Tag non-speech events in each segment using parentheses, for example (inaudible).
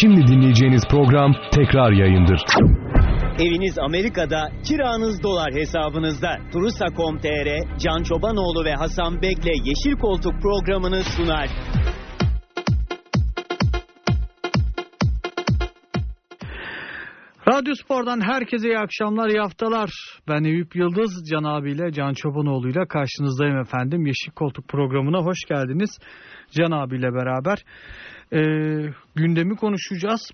Şimdi dinleyeceğiniz program tekrar yayındır. Eviniz Amerika'da, kiranız dolar hesabınızda. Turusa.com.tr, Can Çobanoğlu ve Hasan Bekle Yeşil Koltuk programını sunar. Radyo Spor'dan herkese iyi akşamlar, iyi haftalar. Ben Eyüp Yıldız, Can abiyle, Can Çobanoğlu ile karşınızdayım efendim. Yeşil Koltuk programına hoş geldiniz. Can abiyle beraber e, gündemi konuşacağız.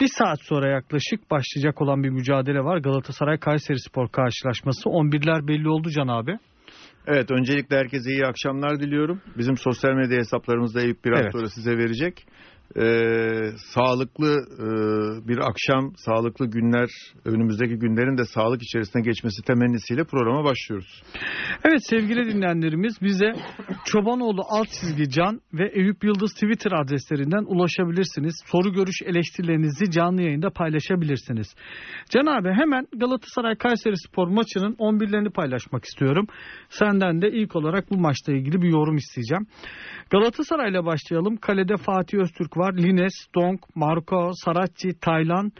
Bir saat sonra yaklaşık başlayacak olan bir mücadele var. Galatasaray Kayseri Spor karşılaşması. 11'ler belli oldu Can abi. Evet öncelikle herkese iyi akşamlar diliyorum. Bizim sosyal medya hesaplarımızda Eyüp biraz Evet. sonra size verecek. Ee, sağlıklı e, bir akşam, sağlıklı günler, önümüzdeki günlerin de sağlık içerisinde geçmesi temennisiyle programa başlıyoruz. Evet sevgili dinleyenlerimiz bize Çobanoğlu alt çizgi Can ve Eyüp Yıldız Twitter adreslerinden ulaşabilirsiniz. Soru görüş eleştirilerinizi canlı yayında paylaşabilirsiniz. Can abi hemen Galatasaray Kayseri Spor maçının 11'lerini paylaşmak istiyorum. Senden de ilk olarak bu maçla ilgili bir yorum isteyeceğim. Galatasaray ile başlayalım. Kalede Fatih Öztürk var. Lines, Donk, Marco, Saratçı, Taylan,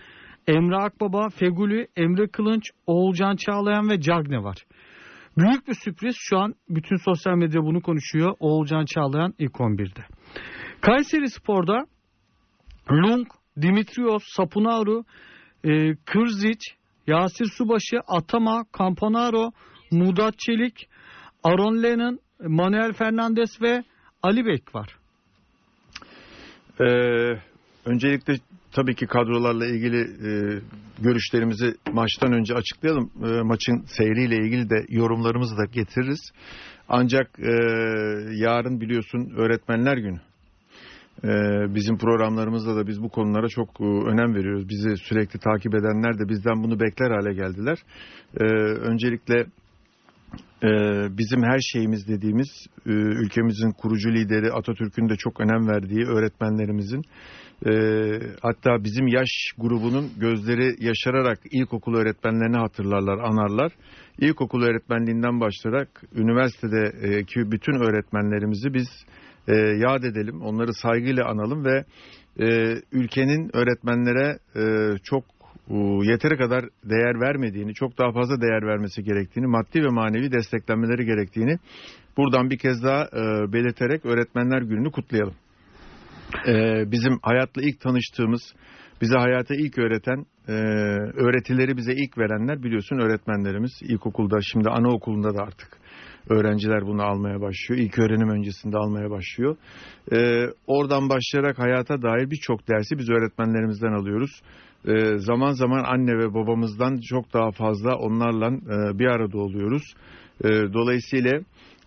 Emre Akbaba, Feguli, Emre Kılınç, Oğulcan Çağlayan ve Cagne var. Büyük bir sürpriz şu an bütün sosyal medya bunu konuşuyor. Oğulcan Çağlayan ilk 11'de. Kayseri Spor'da Lung, Dimitrios, Sapunaru, e, Kırzic, Yasir Subaşı, Atama, Campanaro, Mudat Çelik, Aaron Lennon, Manuel Fernandez ve Ali Bek var. Ee, öncelikle tabii ki kadrolarla ilgili e, görüşlerimizi maçtan önce açıklayalım. E, maçın seyriyle ilgili de yorumlarımızı da getiririz. Ancak e, yarın biliyorsun öğretmenler günü. E, bizim programlarımızda da biz bu konulara çok e, önem veriyoruz. Bizi sürekli takip edenler de bizden bunu bekler hale geldiler. E, öncelikle bizim her şeyimiz dediğimiz e, ülkemizin kurucu lideri Atatürk'ün de çok önem verdiği öğretmenlerimizin e, hatta bizim yaş grubunun gözleri yaşararak ilkokul öğretmenlerini hatırlarlar, anarlar. İlkokul öğretmenliğinden başlayarak üniversitedeki bütün öğretmenlerimizi biz e, yad edelim, onları saygıyla analım ve e, ülkenin öğretmenlere e, çok e, yeteri kadar değer vermediğini, çok daha fazla değer vermesi gerektiğini, maddi ve manevi desteklenmeleri gerektiğini buradan bir kez daha e, belirterek Öğretmenler Günü'nü kutlayalım. E, bizim hayatla ilk tanıştığımız, bize hayata ilk öğreten, e, öğretileri bize ilk verenler biliyorsun öğretmenlerimiz. İlkokulda, şimdi anaokulunda da artık öğrenciler bunu almaya başlıyor. İlk öğrenim öncesinde almaya başlıyor. E, oradan başlayarak hayata dair birçok dersi biz öğretmenlerimizden alıyoruz. E, zaman zaman anne ve babamızdan çok daha fazla onlarla e, bir arada oluyoruz. E, dolayısıyla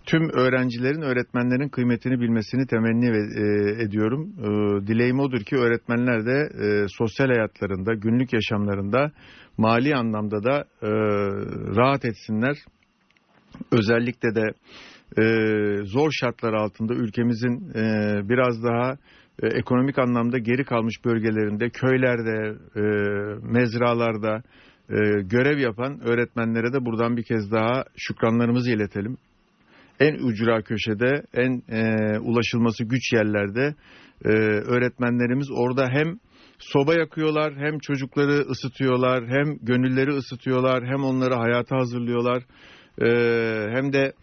tüm öğrencilerin öğretmenlerin kıymetini bilmesini temenni e, ediyorum. E, dileğim odur ki öğretmenler de e, sosyal hayatlarında, günlük yaşamlarında, mali anlamda da e, rahat etsinler. Özellikle de zor şartlar altında ülkemizin biraz daha e, ekonomik anlamda geri kalmış bölgelerinde, köylerde, e, mezralarda e, görev yapan öğretmenlere de buradan bir kez daha şükranlarımızı iletelim. En ücra köşede, en e, ulaşılması güç yerlerde e, öğretmenlerimiz orada hem soba yakıyorlar, hem çocukları ısıtıyorlar, hem gönülleri ısıtıyorlar, hem onları hayata hazırlıyorlar, e, hem de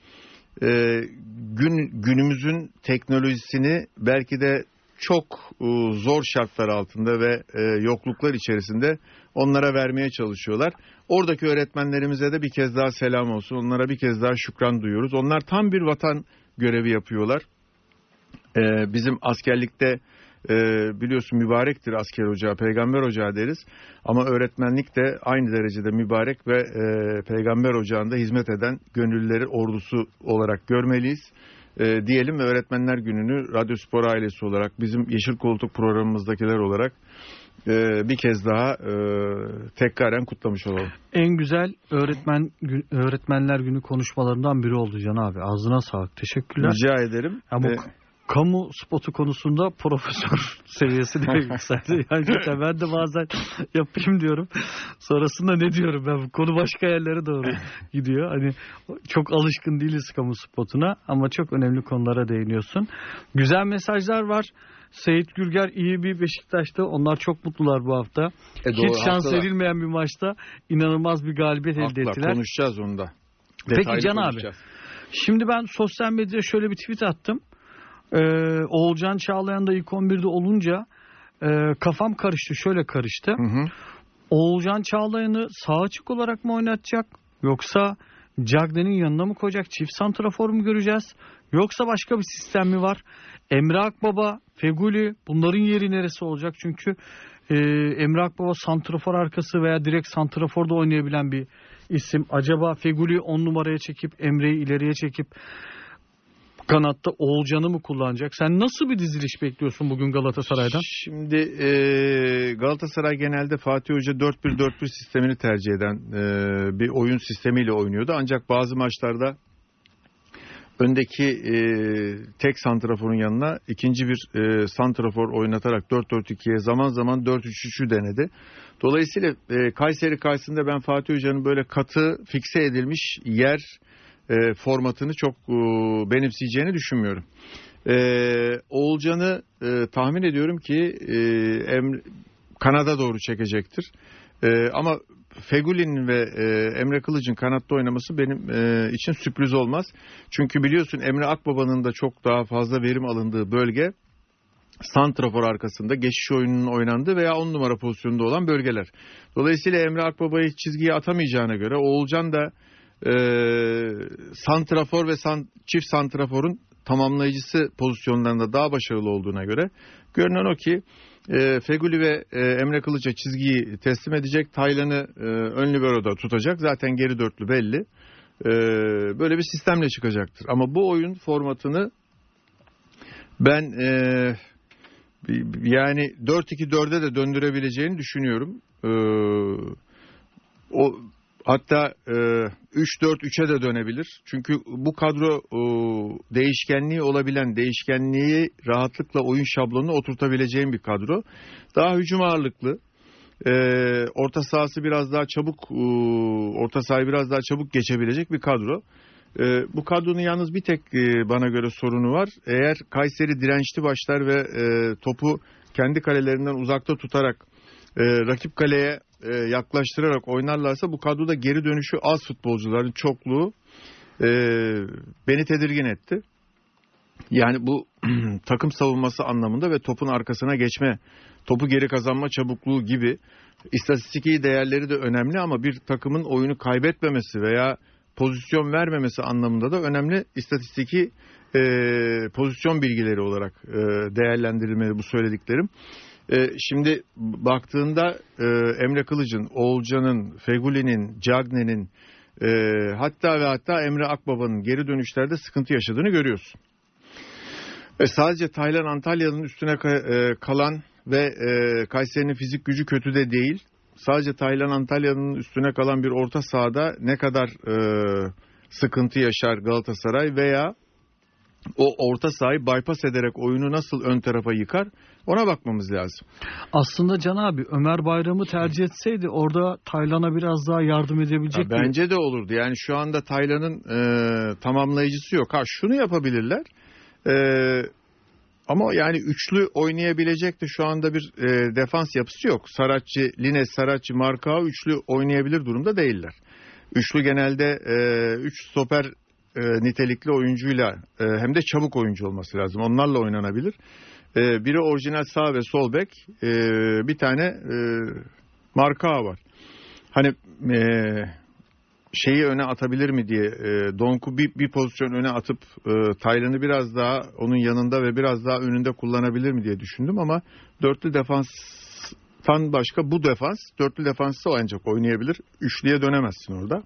e, gün günümüzün teknolojisini belki de çok e, zor şartlar altında ve e, yokluklar içerisinde onlara vermeye çalışıyorlar. Oradaki öğretmenlerimize de bir kez daha selam olsun. Onlara bir kez daha şükran duyuyoruz. Onlar tam bir vatan görevi yapıyorlar. E, bizim askerlikte biliyorsun mübarektir asker ocağı, peygamber ocağı deriz. Ama öğretmenlik de aynı derecede mübarek ve peygamber ocağında hizmet eden gönüllüleri ordusu olarak görmeliyiz. E, diyelim ve öğretmenler gününü Radyo Spor ailesi olarak bizim Yeşil Koltuk programımızdakiler olarak e, bir kez daha e, tekraren kutlamış olalım. En güzel öğretmen öğretmenler günü konuşmalarından biri oldu Can abi. Ağzına sağlık. Teşekkürler. Rica ederim. Ya bu E, kamu spotu konusunda profesör (laughs) seviyesine yükseldi. Yani cidden ben de bazen yapayım diyorum. Sonrasında ne diyorum ben bu konu başka yerlere doğru gidiyor. Hani çok alışkın değiliz kamu spotuna ama çok önemli konulara değiniyorsun. Güzel mesajlar var. Seyit Gürger iyi bir Beşiktaş'ta. Onlar çok mutlular bu hafta. E, doğru, Hiç şans haklılar. verilmeyen bir maçta inanılmaz bir galibiyet elde Haklılar, ettiler. Konuşacağız onu da. Peki Detaylı Can abi. Şimdi ben sosyal medyada şöyle bir tweet attım. Ee, Oğulcan Çağlayan da ilk 11'de olunca e, kafam karıştı. Şöyle karıştı. Hı hı. Oğulcan Çağlayan'ı sağ açık olarak mı oynatacak? Yoksa Cagney'in yanına mı koyacak? Çift santrafor mu göreceğiz? Yoksa başka bir sistem mi var? Emre Akbaba, Feguli bunların yeri neresi olacak? Çünkü e, Emre Akbaba santrafor arkası veya direkt santraforda oynayabilen bir isim. Acaba Feguli 10 numaraya çekip Emre'yi ileriye çekip kanatta Oğulcan'ı mı kullanacak? Sen nasıl bir diziliş bekliyorsun bugün Galatasaray'dan? Şimdi e, Galatasaray genelde Fatih Hoca 4-1-4-1 sistemini tercih eden e, bir oyun sistemiyle oynuyordu. Ancak bazı maçlarda öndeki e, tek santraforun yanına ikinci bir e, santrafor oynatarak 4-4-2'ye zaman zaman 4-3-3'ü denedi. Dolayısıyla e, Kayseri karşısında ben Fatih Hoca'nın böyle katı fikse edilmiş yer e, formatını çok e, benimseyeceğini düşünmüyorum. Ee, Oğulcan'ı e, tahmin ediyorum ki e, Emre, kanada doğru çekecektir. E, ama Fegüli'nin ve e, Emre Kılıç'ın kanatta oynaması benim e, için sürpriz olmaz. Çünkü biliyorsun Emre Akbaba'nın da çok daha fazla verim alındığı bölge santrafor arkasında geçiş oyununun oynandığı veya on numara pozisyonunda olan bölgeler. Dolayısıyla Emre Akbaba'yı çizgiye atamayacağına göre Oğulcan da e, santrafor ve san, çift santraforun tamamlayıcısı pozisyonlarında daha başarılı olduğuna göre görünen o ki e, Feguli ve e, Emre Kılıç'a çizgiyi teslim edecek. Taylan'ı e, ön libero'da tutacak. Zaten geri dörtlü belli. E, böyle bir sistemle çıkacaktır. Ama bu oyun formatını ben e, yani 4-2-4'e de döndürebileceğini düşünüyorum. E, o Hatta e, 3-4-3'e de dönebilir. Çünkü bu kadro e, değişkenliği olabilen, değişkenliği rahatlıkla oyun şablonuna oturtabileceğim bir kadro. Daha hücum ağırlıklı. E, orta sahası biraz daha çabuk, e, orta sahayı biraz daha çabuk geçebilecek bir kadro. E, bu kadronun yalnız bir tek e, bana göre sorunu var. Eğer Kayseri dirençli başlar ve e, topu kendi kalelerinden uzakta tutarak e, rakip kaleye e, yaklaştırarak oynarlarsa bu kadroda geri dönüşü az futbolcuların çokluğu e, beni tedirgin etti. Yani bu (clears throat) takım savunması anlamında ve topun arkasına geçme, topu geri kazanma çabukluğu gibi istatistiki değerleri de önemli ama bir takımın oyunu kaybetmemesi veya pozisyon vermemesi anlamında da önemli istatistiki e, pozisyon bilgileri olarak e, değerlendirilmeli bu söylediklerim. E, şimdi baktığında e, Emre Kılıç'ın, Oğulcan'ın, Feguli'nin, Cagney'in e, hatta ve hatta Emre Akbaba'nın geri dönüşlerde sıkıntı yaşadığını görüyorsun. E, sadece Taylan Antalya'nın üstüne ka- e, kalan ve e, Kayseri'nin fizik gücü kötü de değil. Sadece Taylan Antalya'nın üstüne kalan bir orta sahada ne kadar e, sıkıntı yaşar Galatasaray veya o orta sahayı bypass ederek oyunu nasıl ön tarafa yıkar ona bakmamız lazım. Aslında Can abi Ömer Bayram'ı tercih etseydi orada Taylan'a biraz daha yardım edebilecek Ya bir- bence de olurdu. Yani şu anda Taylan'ın e, tamamlayıcısı yok. Ha şunu yapabilirler. E, ama yani üçlü oynayabilecek de şu anda bir e, defans yapısı yok. Saratçı, Lines, Saratçı, Markao üçlü oynayabilir durumda değiller. Üçlü genelde e, üç stoper e, nitelikli oyuncuyla e, hem de çabuk oyuncu olması lazım. Onlarla oynanabilir. E, biri orijinal sağ ve sol bek, e, bir tane e, Markao var. Hani e, şeyi öne atabilir mi diye e, Donk'u bir, bir pozisyon öne atıp e, Taylan'ı biraz daha onun yanında ve biraz daha önünde kullanabilir mi diye düşündüm ama dörtlü defanstan başka bu defans dörtlü defansı ancak oynayabilir. Üçlüye dönemezsin orada.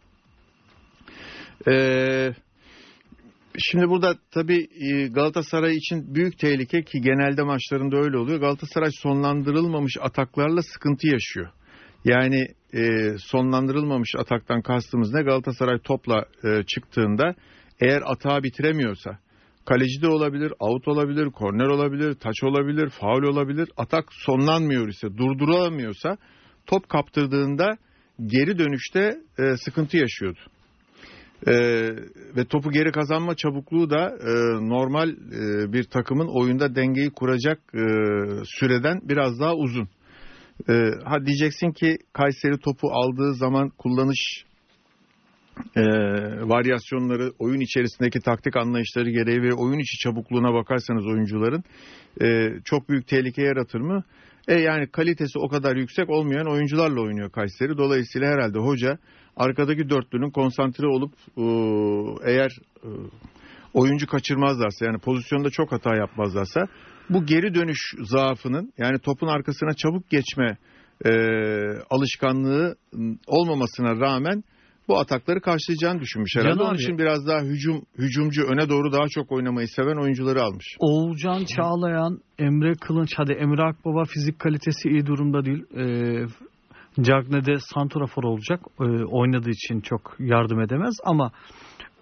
Eee Şimdi burada tabii e, Galatasaray için büyük tehlike ki genelde maçlarında öyle oluyor. Galatasaray sonlandırılmamış ataklarla sıkıntı yaşıyor. Yani e, sonlandırılmamış ataktan kastımız ne? Galatasaray topla e, çıktığında eğer atağı bitiremiyorsa kaleci de olabilir, out olabilir, korner olabilir, taç olabilir, faul olabilir. Atak sonlanmıyor ise, durdurulamıyorsa top kaptırdığında geri dönüşte sıkıntı yaşıyordu. E, ve topu geri kazanma çabukluğu da e, normal e, bir takımın oyunda dengeyi kuracak e, süreden biraz daha uzun. E, ha diyeceksin ki Kayseri topu aldığı zaman kullanış e, varyasyonları, oyun içerisindeki taktik anlayışları gereği ve oyun içi çabukluğuna bakarsanız oyuncuların e, çok büyük tehlike yaratır mı? E yani kalitesi o kadar yüksek olmayan oyuncularla oynuyor Kayseri. Dolayısıyla herhalde hoca arkadaki dörtlünün konsantre olup e, eğer e, oyuncu kaçırmazlarsa yani pozisyonda çok hata yapmazlarsa bu geri dönüş zaafının yani topun arkasına çabuk geçme e, alışkanlığı olmamasına rağmen bu atakları karşılayacağını düşünmüş herhalde. Onun için biraz daha hücum hücumcu öne doğru daha çok oynamayı seven oyuncuları almış. Oğulcan Çağlayan, Emre Kılınç, hadi Emre Akbaba fizik kalitesi iyi durumda değil. Ee, Cagne de santrafor olacak. Ee, oynadığı için çok yardım edemez ama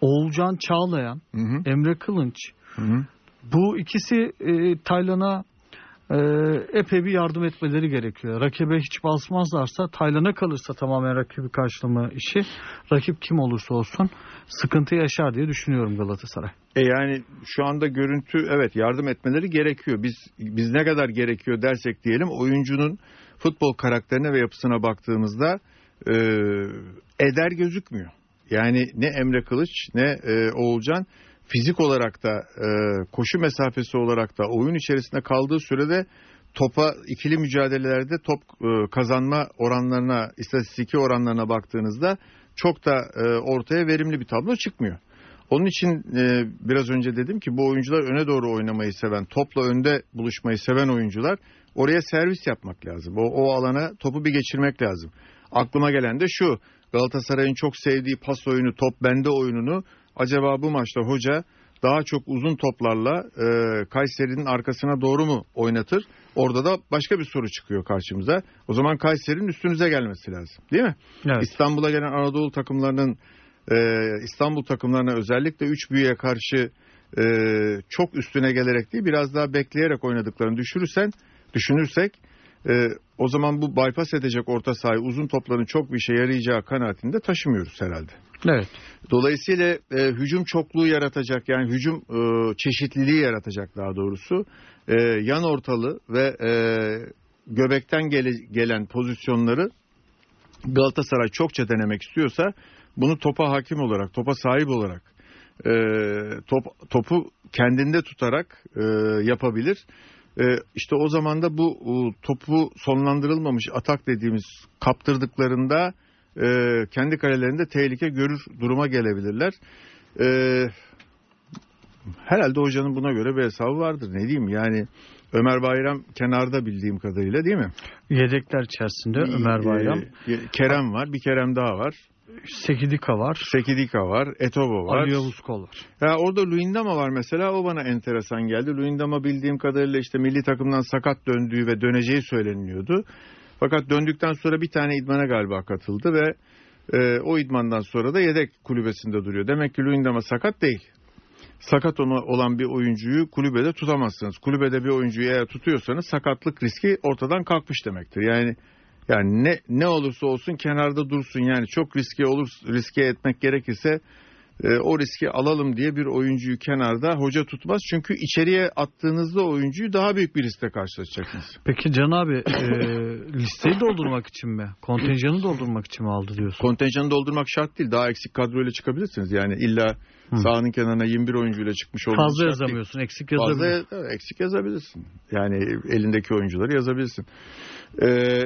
Oğulcan Çağlayan, Hı hı. Emre Kılınç Hı hı. bu ikisi e, Taylan'a e, epey bir yardım etmeleri gerekiyor. Rakibe hiç basmazlarsa Taylan'a kalırsa tamamen rakibi karşılama işi rakip kim olursa olsun sıkıntı yaşar diye düşünüyorum Galatasaray. E yani şu anda görüntü evet yardım etmeleri gerekiyor. Biz biz ne kadar gerekiyor dersek diyelim oyuncunun futbol karakterine ve yapısına baktığımızda e, eder gözükmüyor. Yani ne Emre Kılıç ne e, Oğulcan fizik olarak da e, koşu mesafesi olarak da oyun içerisinde kaldığı sürede topa ikili mücadelelerde top e, kazanma oranlarına istatistiki oranlarına baktığınızda çok da e, ortaya verimli bir tablo çıkmıyor. Onun için e, biraz önce dedim ki bu oyuncular öne doğru oynamayı seven, topla önde buluşmayı seven oyuncular oraya servis yapmak lazım. O, o alana topu bir geçirmek lazım. Aklıma gelen de şu Galatasaray'ın çok sevdiği pas oyunu, top bende oyununu acaba bu maçta hoca daha çok uzun toplarla e, Kayseri'nin arkasına doğru mu oynatır? Orada da başka bir soru çıkıyor karşımıza. O zaman Kayseri'nin üstünüze gelmesi lazım değil mi? Evet. İstanbul'a gelen Anadolu takımlarının e, İstanbul takımlarına özellikle üç büyüye karşı e, çok üstüne gelerek değil biraz daha bekleyerek oynadıklarını düşürürsen düşünürsek e, o zaman bu bypass edecek orta sahayı uzun topların çok bir işe yarayacağı kanaatinde taşımıyoruz herhalde. Evet. Dolayısıyla e, hücum çokluğu yaratacak yani hücum e, çeşitliliği yaratacak daha doğrusu e, yan ortalı ve e, göbekten gele- gelen pozisyonları Galatasaray çokça denemek istiyorsa bunu topa hakim olarak, topa sahip olarak, e, top, topu kendinde tutarak e, yapabilir. E, işte o zaman da bu topu sonlandırılmamış atak dediğimiz kaptırdıklarında e, kendi kalelerinde tehlike görür duruma gelebilirler. E, herhalde hocanın buna göre bir hesabı vardır. Ne diyeyim yani Ömer Bayram kenarda bildiğim kadarıyla değil mi? Yedekler içerisinde Ömer Bayram. Ee, Kerem var, bir Kerem daha var. Sekidika var. Sekidika var, Etobo var. Ali Yavuz Kol var. Ya orada Luindama var mesela o bana enteresan geldi. Luindama bildiğim kadarıyla işte milli takımdan sakat döndüğü ve döneceği söyleniliyordu. Fakat döndükten sonra bir tane idmana galiba katıldı ve e, o idmandan sonra da yedek kulübesinde duruyor. Demek ki Luindama sakat değil. Sakat olan bir oyuncuyu kulübede tutamazsınız. Kulübede bir oyuncuyu eğer tutuyorsanız sakatlık riski ortadan kalkmış demektir. Yani yani ne ne olursa olsun kenarda dursun. Yani çok riske olur riske etmek gerekirse e, o riski alalım diye bir oyuncuyu kenarda hoca tutmaz. Çünkü içeriye attığınızda oyuncuyu daha büyük bir riskle karşılaşacaksınız. Peki Can abi e, listeyi doldurmak için mi? Kontenjanı doldurmak için mi aldı diyorsun? Kontenjanı doldurmak şart değil. Daha eksik kadroyla çıkabilirsiniz. Yani illa Hı. sahanın kenarına 21 oyuncuyla çıkmış olmanız Fazla yazamıyorsun. Eksik Fazla yazabiliyorsun. evet, eksik yazabilirsin. Yani elindeki oyuncuları yazabilirsin. Ee,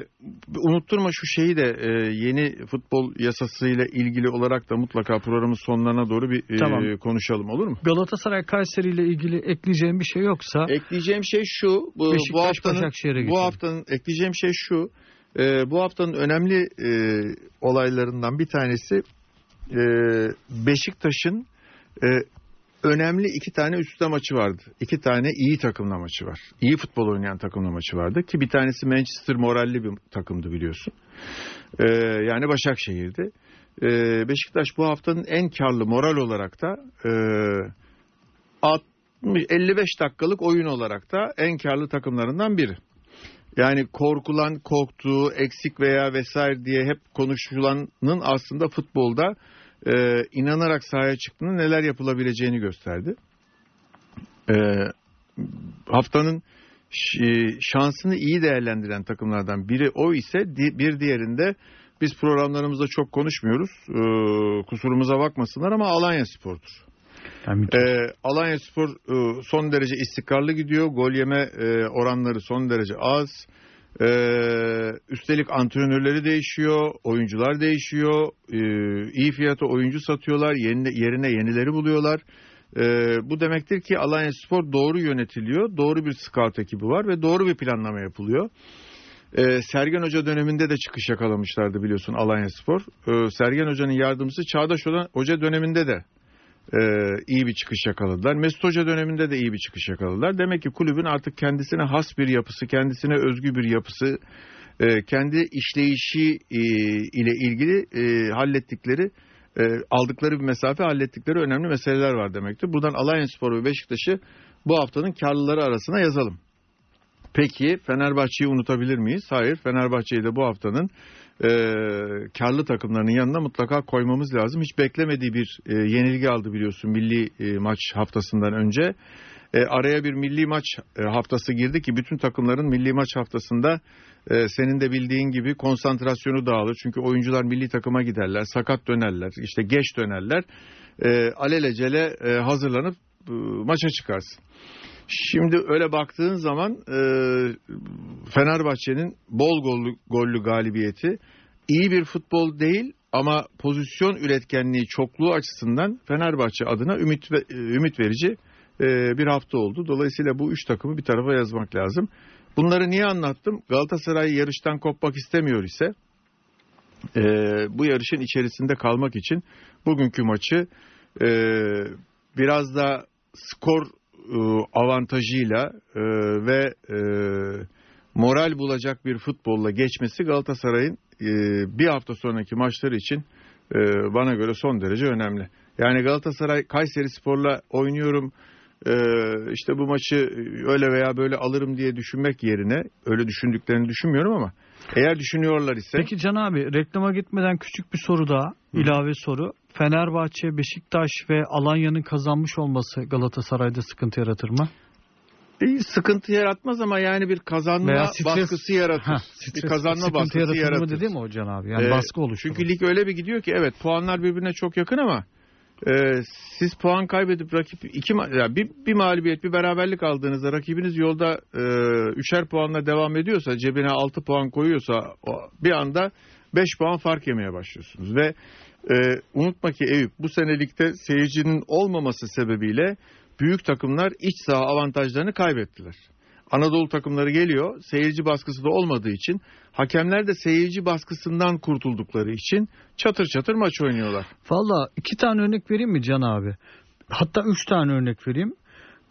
unutturma şu şeyi de e, yeni futbol yasasıyla ilgili olarak da mutlaka programın sonlarına doğru bir e, Tamam. konuşalım olur mu? Galatasaray Kayseri ile ilgili ekleyeceğim bir şey yoksa Ekleyeceğim şey şu. Bu, bu haftanın bu haftanın ekleyeceğim şey şu. e, bu haftanın önemli e, olaylarından bir tanesi e, Beşiktaş'ın e, önemli iki tane üstte maçı vardı. İki tane iyi takımla maçı var. İyi futbol oynayan takımla maçı vardı ki bir tanesi Manchester moralli bir takımdı biliyorsun. E, yani Başakşehir'di. E, Beşiktaş bu haftanın en karlı moral olarak da e, 60 55 dakikalık oyun olarak da en karlı takımlarından biri. Yani korkulan, korktuğu, eksik veya vesaire diye hep konuşulanın aslında futbolda e, inanarak sahaya çıktığında neler yapılabileceğini gösterdi. E, haftanın şansını iyi değerlendiren takımlardan biri o ise bir diğerinde biz programlarımızda çok konuşmuyoruz. E, kusurumuza bakmasınlar ama Alanya Spor'dur. E, Alanya Spor e, son derece istikrarlı gidiyor. Gol yeme e, oranları son derece az. E, üstelik antrenörleri değişiyor, oyuncular değişiyor. E, iyi fiyata oyuncu satıyorlar, yerine, yerine yenileri buluyorlar. E, bu demektir ki Alanya Spor doğru yönetiliyor, doğru bir scout ekibi var ve doğru bir planlama yapılıyor. E, Sergen Hoca döneminde de çıkış yakalamışlardı biliyorsun Alanya Spor. E, Sergen Hoca'nın yardımcısı Çağdaş Hoca döneminde de e, iyi bir çıkış yakaladılar. Mesut Hoca döneminde de iyi bir çıkış yakaladılar. Demek ki kulübün artık kendisine has bir yapısı, kendisine özgü bir yapısı, e, kendi işleyişi e, ile ilgili e, hallettikleri, e, aldıkları bir mesafe hallettikleri önemli meseleler var demektir. Buradan Alanya Spor ve Beşiktaş'ı bu haftanın karlıları arasına yazalım. Peki Fenerbahçe'yi unutabilir miyiz? Hayır. Fenerbahçe'yi de bu haftanın e, karlı takımlarının yanına mutlaka koymamız lazım. Hiç beklemediği bir e, yenilgi aldı biliyorsun milli e, maç haftasından önce. E, araya bir milli maç e, haftası girdi ki bütün takımların milli maç haftasında e, senin de bildiğin gibi konsantrasyonu dağılır. Çünkü oyuncular milli takıma giderler, sakat dönerler, işte geç dönerler. E, alelacele e, hazırlanıp e, maça çıkarsın. Şimdi öyle baktığın zaman e, Fenerbahçe'nin bol gollü, gollü galibiyeti iyi bir futbol değil ama pozisyon üretkenliği çokluğu açısından Fenerbahçe adına ümit ve, ümit verici e, bir hafta oldu. Dolayısıyla bu üç takımı bir tarafa yazmak lazım. Bunları niye anlattım? Galatasaray yarıştan kopmak istemiyor ise e, bu yarışın içerisinde kalmak için bugünkü maçı e, biraz da skor e, avantajıyla e, ve e, moral bulacak bir futbolla geçmesi Galatasaray'ın e, bir hafta sonraki maçları için e, bana göre son derece önemli. Yani Galatasaray Kayseri Spor'la oynuyorum e, işte bu maçı öyle veya böyle alırım diye düşünmek yerine öyle düşündüklerini düşünmüyorum ama eğer düşünüyorlar ise Peki Can abi reklama gitmeden küçük bir soru daha ilave soru. Fenerbahçe, Beşiktaş ve Alanya'nın kazanmış olması Galatasaray'da sıkıntı yaratır mı? bir sıkıntı yaratmaz ama yani bir kazanma Veya stres- baskısı yaratır. Bir stres- kazanma sıkıntı baskısı yaratır yaratır. mı dedi mi o Can abi? Yani Ee, baskı oluşturur. Çünkü lig öyle bir gidiyor ki evet puanlar birbirine çok yakın ama e, siz puan kaybedip rakip iki ma- ya bir, bir mağlubiyet bir beraberlik aldığınızda rakibiniz yolda e, üçer puanla devam ediyorsa cebine altı puan koyuyorsa bir anda beş puan fark yemeye başlıyorsunuz ve e, unutma ki Eyüp bu senelikte seyircinin olmaması sebebiyle büyük takımlar iç saha avantajlarını kaybettiler. Anadolu takımları geliyor. Seyirci baskısı da olmadığı için hakemler de seyirci baskısından kurtuldukları için çatır çatır maç oynuyorlar. Valla iki tane örnek vereyim mi Can abi? Hatta üç tane örnek vereyim.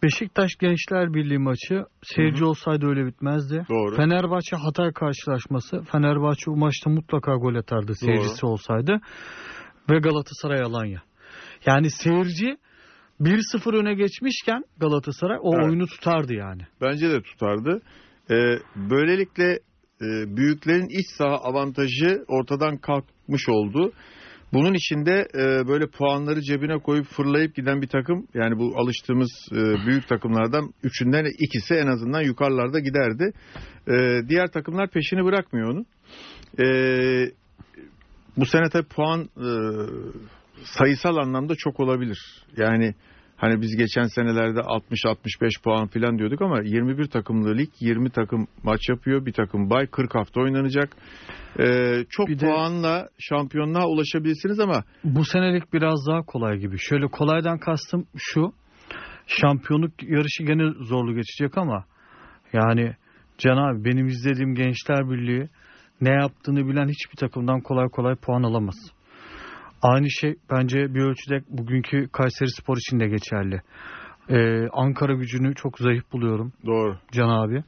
Beşiktaş Gençler Birliği maçı seyirci olsaydı öyle bitmezdi. Doğru. Fenerbahçe Hatay karşılaşması. Fenerbahçe bu maçta mutlaka gol atardı seyircisi olsaydı. Ve Galatasaray Alanya. Yani seyirci 1-0 öne geçmişken Galatasaray o Evet. oyunu tutardı yani. Bence de tutardı. Ee, böylelikle e, büyüklerin iç saha avantajı ortadan kalkmış oldu. Bunun içinde e, böyle puanları cebine koyup fırlayıp giden bir takım yani bu alıştığımız e, büyük takımlardan üçünden ikisi en azından yukarılarda giderdi. E, diğer takımlar peşini bırakmıyor onun. E, bu sene tabii puan e, sayısal anlamda çok olabilir. Yani hani biz geçen senelerde 60-65 puan falan diyorduk ama 21 takımlı lig 20 takım maç yapıyor. Bir takım bay 40 hafta oynanacak. E, çok Bir de- puanla şampiyonluğa ulaşabilirsiniz ama Bu senelik biraz daha kolay gibi. Şöyle kolaydan kastım şu. Şampiyonluk yarışı gene zorlu geçecek ama yani Can abi benim izlediğim Gençler Birliği ne yaptığını bilen hiçbir takımdan kolay kolay puan alamaz. Aynı şey bence bir ölçüde bugünkü Kayseri Spor için de geçerli. Ee, Ankara gücünü çok zayıf buluyorum doğru. Can abi.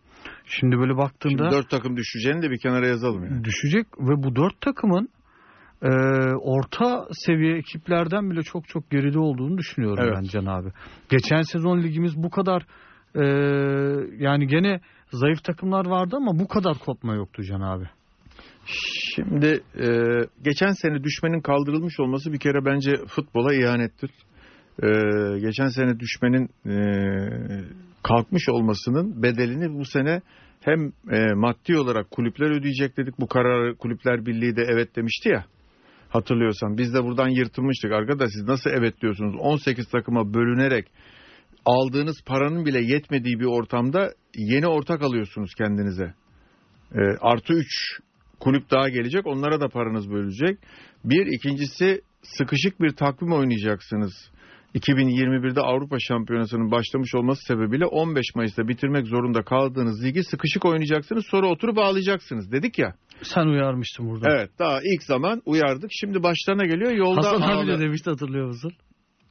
Şimdi böyle baktığında Şimdi 4 takım düşeceğini de bir kenara yazalım yani. düşecek ve bu dört takımın e, orta seviye ekiplerden bile çok çok geride olduğunu düşünüyorum Evet. ben Can abi. Geçen sezon ligimiz bu kadar e, yani gene zayıf takımlar vardı ama bu kadar kopma yoktu Can abi. Şimdi e, geçen sene düşmenin kaldırılmış olması bir kere bence futbola ihanettir. E, geçen sene düşmenin e, kalkmış olmasının bedelini bu sene hem e, maddi olarak kulüpler ödeyecek dedik. Bu kararı Kulüpler Birliği de evet demişti ya. Hatırlıyorsan biz de buradan yırtılmıştık. Arkadaş siz nasıl evet diyorsunuz? 18 takıma bölünerek aldığınız paranın bile yetmediği bir ortamda yeni ortak alıyorsunuz kendinize. E, artı 3 kulüp daha gelecek. Onlara da paranız bölünecek. Bir ikincisi sıkışık bir takvim oynayacaksınız. 2021'de Avrupa Şampiyonası'nın başlamış olması sebebiyle 15 Mayıs'ta bitirmek zorunda kaldığınız ligi sıkışık oynayacaksınız. Sonra oturup ağlayacaksınız dedik ya. Sen uyarmıştın burada. Evet daha ilk zaman uyardık. Şimdi başlarına geliyor yolda Hasan abi de demişti hatırlıyor musun?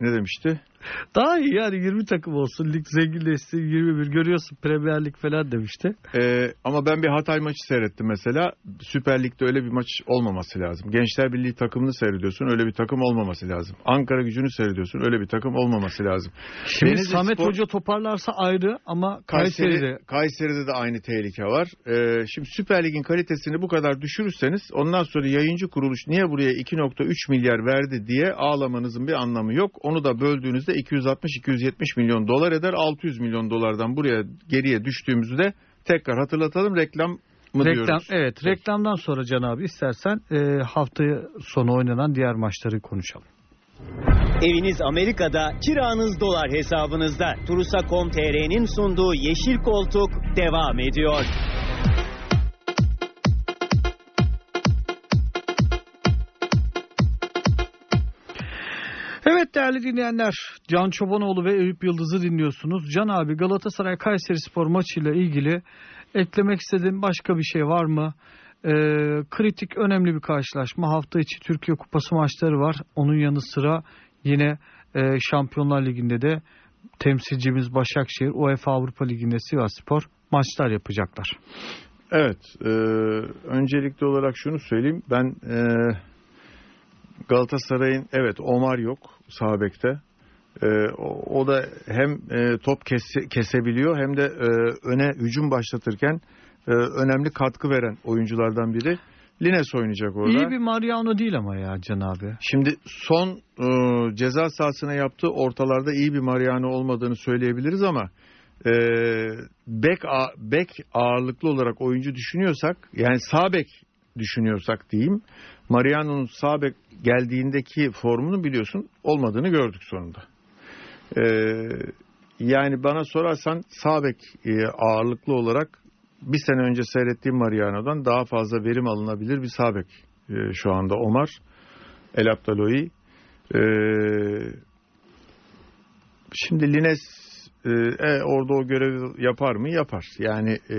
Ne demişti? (laughs) Daha iyi yani 20 takım olsun. Lig zenginleşsin 21 görüyorsun Premier Lig falan demişti. Ee, ama ben bir Hatay maçı seyrettim mesela. Süper Lig'de öyle bir maç olmaması lazım. Gençler Birliği takımını seyrediyorsun. Öyle bir takım olmaması lazım. Ankara gücünü seyrediyorsun. Öyle bir takım olmaması lazım. Şimdi Denizli Samet Spor- Hoca toparlarsa ayrı ama Kayseri, Kayseri'de Kayseri'de de aynı tehlike var. Ee, şimdi Süper Lig'in kalitesini bu kadar düşürürseniz ondan sonra yayıncı kuruluş niye buraya 2.3 milyar verdi diye ağlamanızın bir anlamı yok. Onu da böldüğünüzde 260-270 milyon dolar eder. 600 milyon dolardan buraya geriye düştüğümüzü de tekrar hatırlatalım. Reklam mı reklam diyoruz? evet reklamdan sonra Can abi istersen e, hafta sonu oynanan diğer maçları konuşalım. Eviniz Amerika'da, kiranız dolar hesabınızda. Turusa.com.tr'nin sunduğu Yeşil Koltuk devam ediyor. Evet değerli dinleyenler Can Çobanoğlu ve Eyüp Yıldız'ı dinliyorsunuz. Can abi Galatasaray Kayseri Spor maçıyla ilgili eklemek istediğin başka bir şey var mı? Ee, kritik önemli bir karşılaşma. Hafta içi Türkiye Kupası maçları var. Onun yanı sıra yine e, Şampiyonlar Ligi'nde de temsilcimiz Başakşehir, UEFA Avrupa Ligi'nde Sivasspor maçlar yapacaklar. Evet. e, öncelikli olarak şunu söyleyeyim. Ben e, Galatasaray'ın evet Omar yok sağ bekte. E, o, o da hem e, top kese- kesebiliyor hem de e, öne hücum başlatırken e, önemli katkı veren oyunculardan biri. Lines oynayacak orada. İyi bir Mariano değil ama ya Can abi. Şimdi son e, ceza sahasına yaptığı ortalarda iyi bir Mariano olmadığını söyleyebiliriz ama e, bek, a- bek ağırlıklı olarak oyuncu düşünüyorsak yani sağ bek düşünüyorsak diyeyim Mariano'nun sağ bek geldiğindeki formunu biliyorsun olmadığını gördük sonunda. E, yani bana sorarsan sağ bek e, ağırlıklı olarak bir sene önce seyrettiğim Mariano'dan daha fazla verim alınabilir bir sağ bek e, şu anda Omar. El Abdaloy. Ee, şimdi Lines e, e, orada o görevi yapar mı? Yapar. Yani e,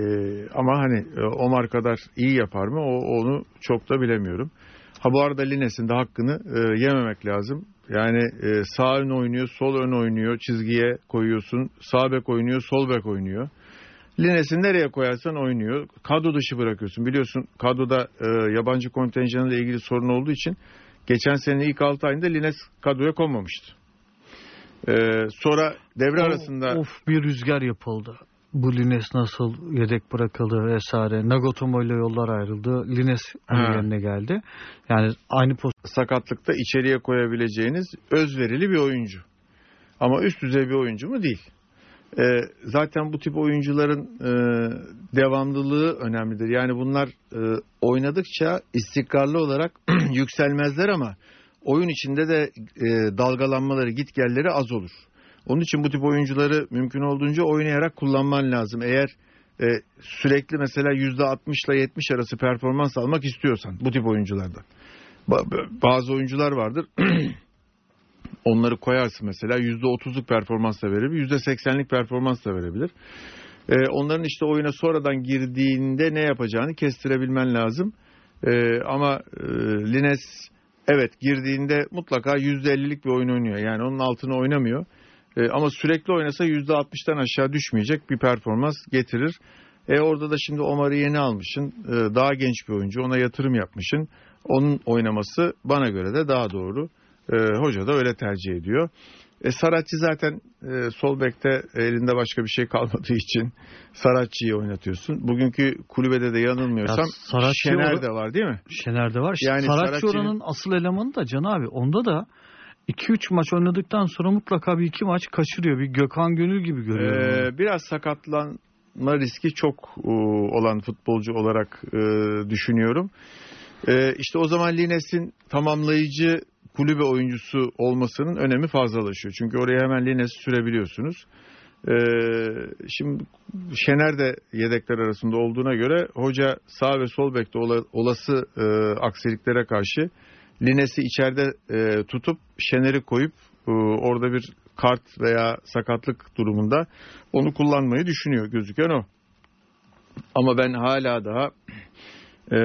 ama hani e, Omar kadar iyi yapar mı? O onu çok da bilemiyorum. Ha bu arada Lines'in de hakkını e, yememek lazım. Yani e, sağ ön oynuyor, sol ön oynuyor, çizgiye koyuyorsun. Sağ bek oynuyor, sol bek oynuyor. Lines'i nereye koyarsan oynuyor. Kadro dışı bırakıyorsun. Biliyorsun kadroda e, yabancı kontenjanıyla ilgili sorun olduğu için geçen sene ilk 6 ayında Lines kadroya konmamıştı. E, sonra devre arasında Of bir rüzgar yapıldı. Bu Lines nasıl yedek bırakıldı vesaire. Nagatomo ile yollar ayrıldı. Lines yerine geldi. Yani aynı pozisyon. sakatlıkta içeriye koyabileceğiniz özverili bir oyuncu. Ama üst düzey bir oyuncu mu değil. E, zaten bu tip oyuncuların e, devamlılığı önemlidir. Yani bunlar e, oynadıkça istikrarlı olarak (clears throat) yükselmezler ama oyun içinde de e, dalgalanmaları, gitgelleri az olur. Onun için bu tip oyuncuları mümkün olduğunca oynayarak kullanman lazım. Eğer e, sürekli mesela %60 ile 70 arası performans almak istiyorsan bu tip oyunculardan. Ba- bazı oyuncular vardır. (clears throat) Onları koyarsın mesela %30'luk performans da verebilir, %80'lik performans da verebilir. Ee, onların işte oyuna sonradan girdiğinde ne yapacağını kestirebilmen lazım. Ee, ama e, Lines evet girdiğinde mutlaka %50'lik bir oyun oynuyor. Yani onun altını oynamıyor. Ee, ama sürekli oynasa %60'tan aşağı düşmeyecek bir performans getirir. E orada da şimdi Omar'ı yeni almışsın. Ee, daha genç bir oyuncu. Ona yatırım yapmışsın. Onun oynaması bana göre de daha doğru. Ee, hoca da öyle tercih ediyor. E, Saratçı zaten e, sol bekte elinde başka bir şey kalmadığı için Saratçı'yı oynatıyorsun. Bugünkü kulübede de yanılmıyorsam Ya Saratçı Şener de var değil mi? Şener'de var. Yani Saratçı oranın asıl elemanı da Can abi. Onda da 2-3 maç oynadıktan sonra mutlaka bir iki maç kaçırıyor. Bir Gökhan Gönül gibi görüyorum. Ee, biraz sakatlanma riski çok e, olan futbolcu olarak e, düşünüyorum. E, işte o zaman Lines'in tamamlayıcı kulübe oyuncusu olmasının önemi fazlalaşıyor. Çünkü oraya hemen Lines'i sürebiliyorsunuz. E, şimdi Şener de yedekler arasında olduğuna göre hoca sağ ve sol bekte ola- olası e, aksiliklere karşı Lines'i içeride e, tutup Şener'i koyup e, orada bir kart veya sakatlık durumunda onu kullanmayı düşünüyor gözüken o. Ama ben hala daha e,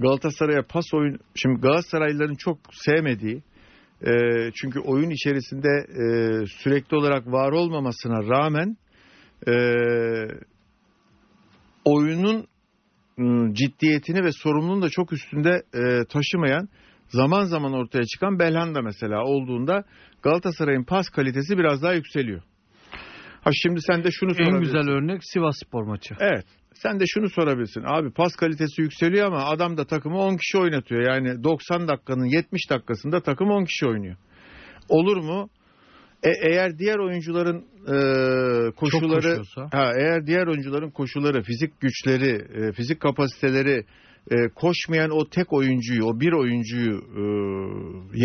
Galatasaray'a pas oyun şimdi Galatasaraylıların çok sevmediği e, çünkü oyun içerisinde e, sürekli olarak var olmamasına rağmen e, oyunun ıı, ciddiyetini ve sorumluluğunu da çok üstünde e, taşımayan zaman zaman ortaya çıkan Belhanda mesela olduğunda Galatasaray'ın pas kalitesi biraz daha yükseliyor. Ha şimdi sen de şunu en sorabilirsin. güzel örnek Sivas Spor maçı. Evet. Sen de şunu sorabilirsin. Abi pas kalitesi yükseliyor ama adam da takımı 10 kişi oynatıyor. Yani 90 dakikanın 70 dakikasında takım 10 kişi oynuyor. Olur mu? E, eğer diğer oyuncuların e, koşuyorsa. ha, eğer diğer oyuncuların koşulları, fizik güçleri, e, fizik kapasiteleri e, koşmayan o tek oyuncuyu, o bir oyuncuyu e,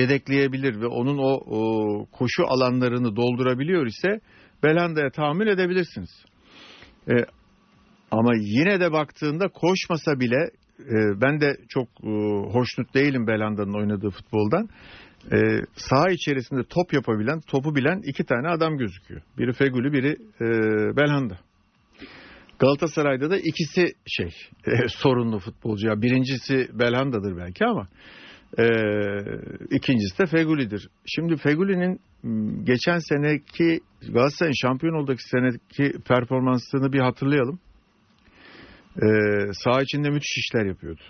yedekleyebilir ve onun o, o koşu alanlarını doldurabiliyor ise Belanda'ya tahammül edebilirsiniz. E, ama yine de baktığında koşmasa bile e, ben de çok e, hoşnut değilim Belanda'nın oynadığı futboldan. E, saha içerisinde top yapabilen, topu bilen iki tane adam gözüküyor. Biri Feguli, biri e, Belhanda. Galatasaray'da da ikisi şey e, sorunlu futbolcu. Ya birincisi Belhanda'dır belki ama e, ikincisi de Feguli'dir. Şimdi Feguli'nin geçen seneki Galatasaray'ın şampiyon oldaki seneki performansını bir hatırlayalım. E, saha içinde müthiş işler yapıyordu.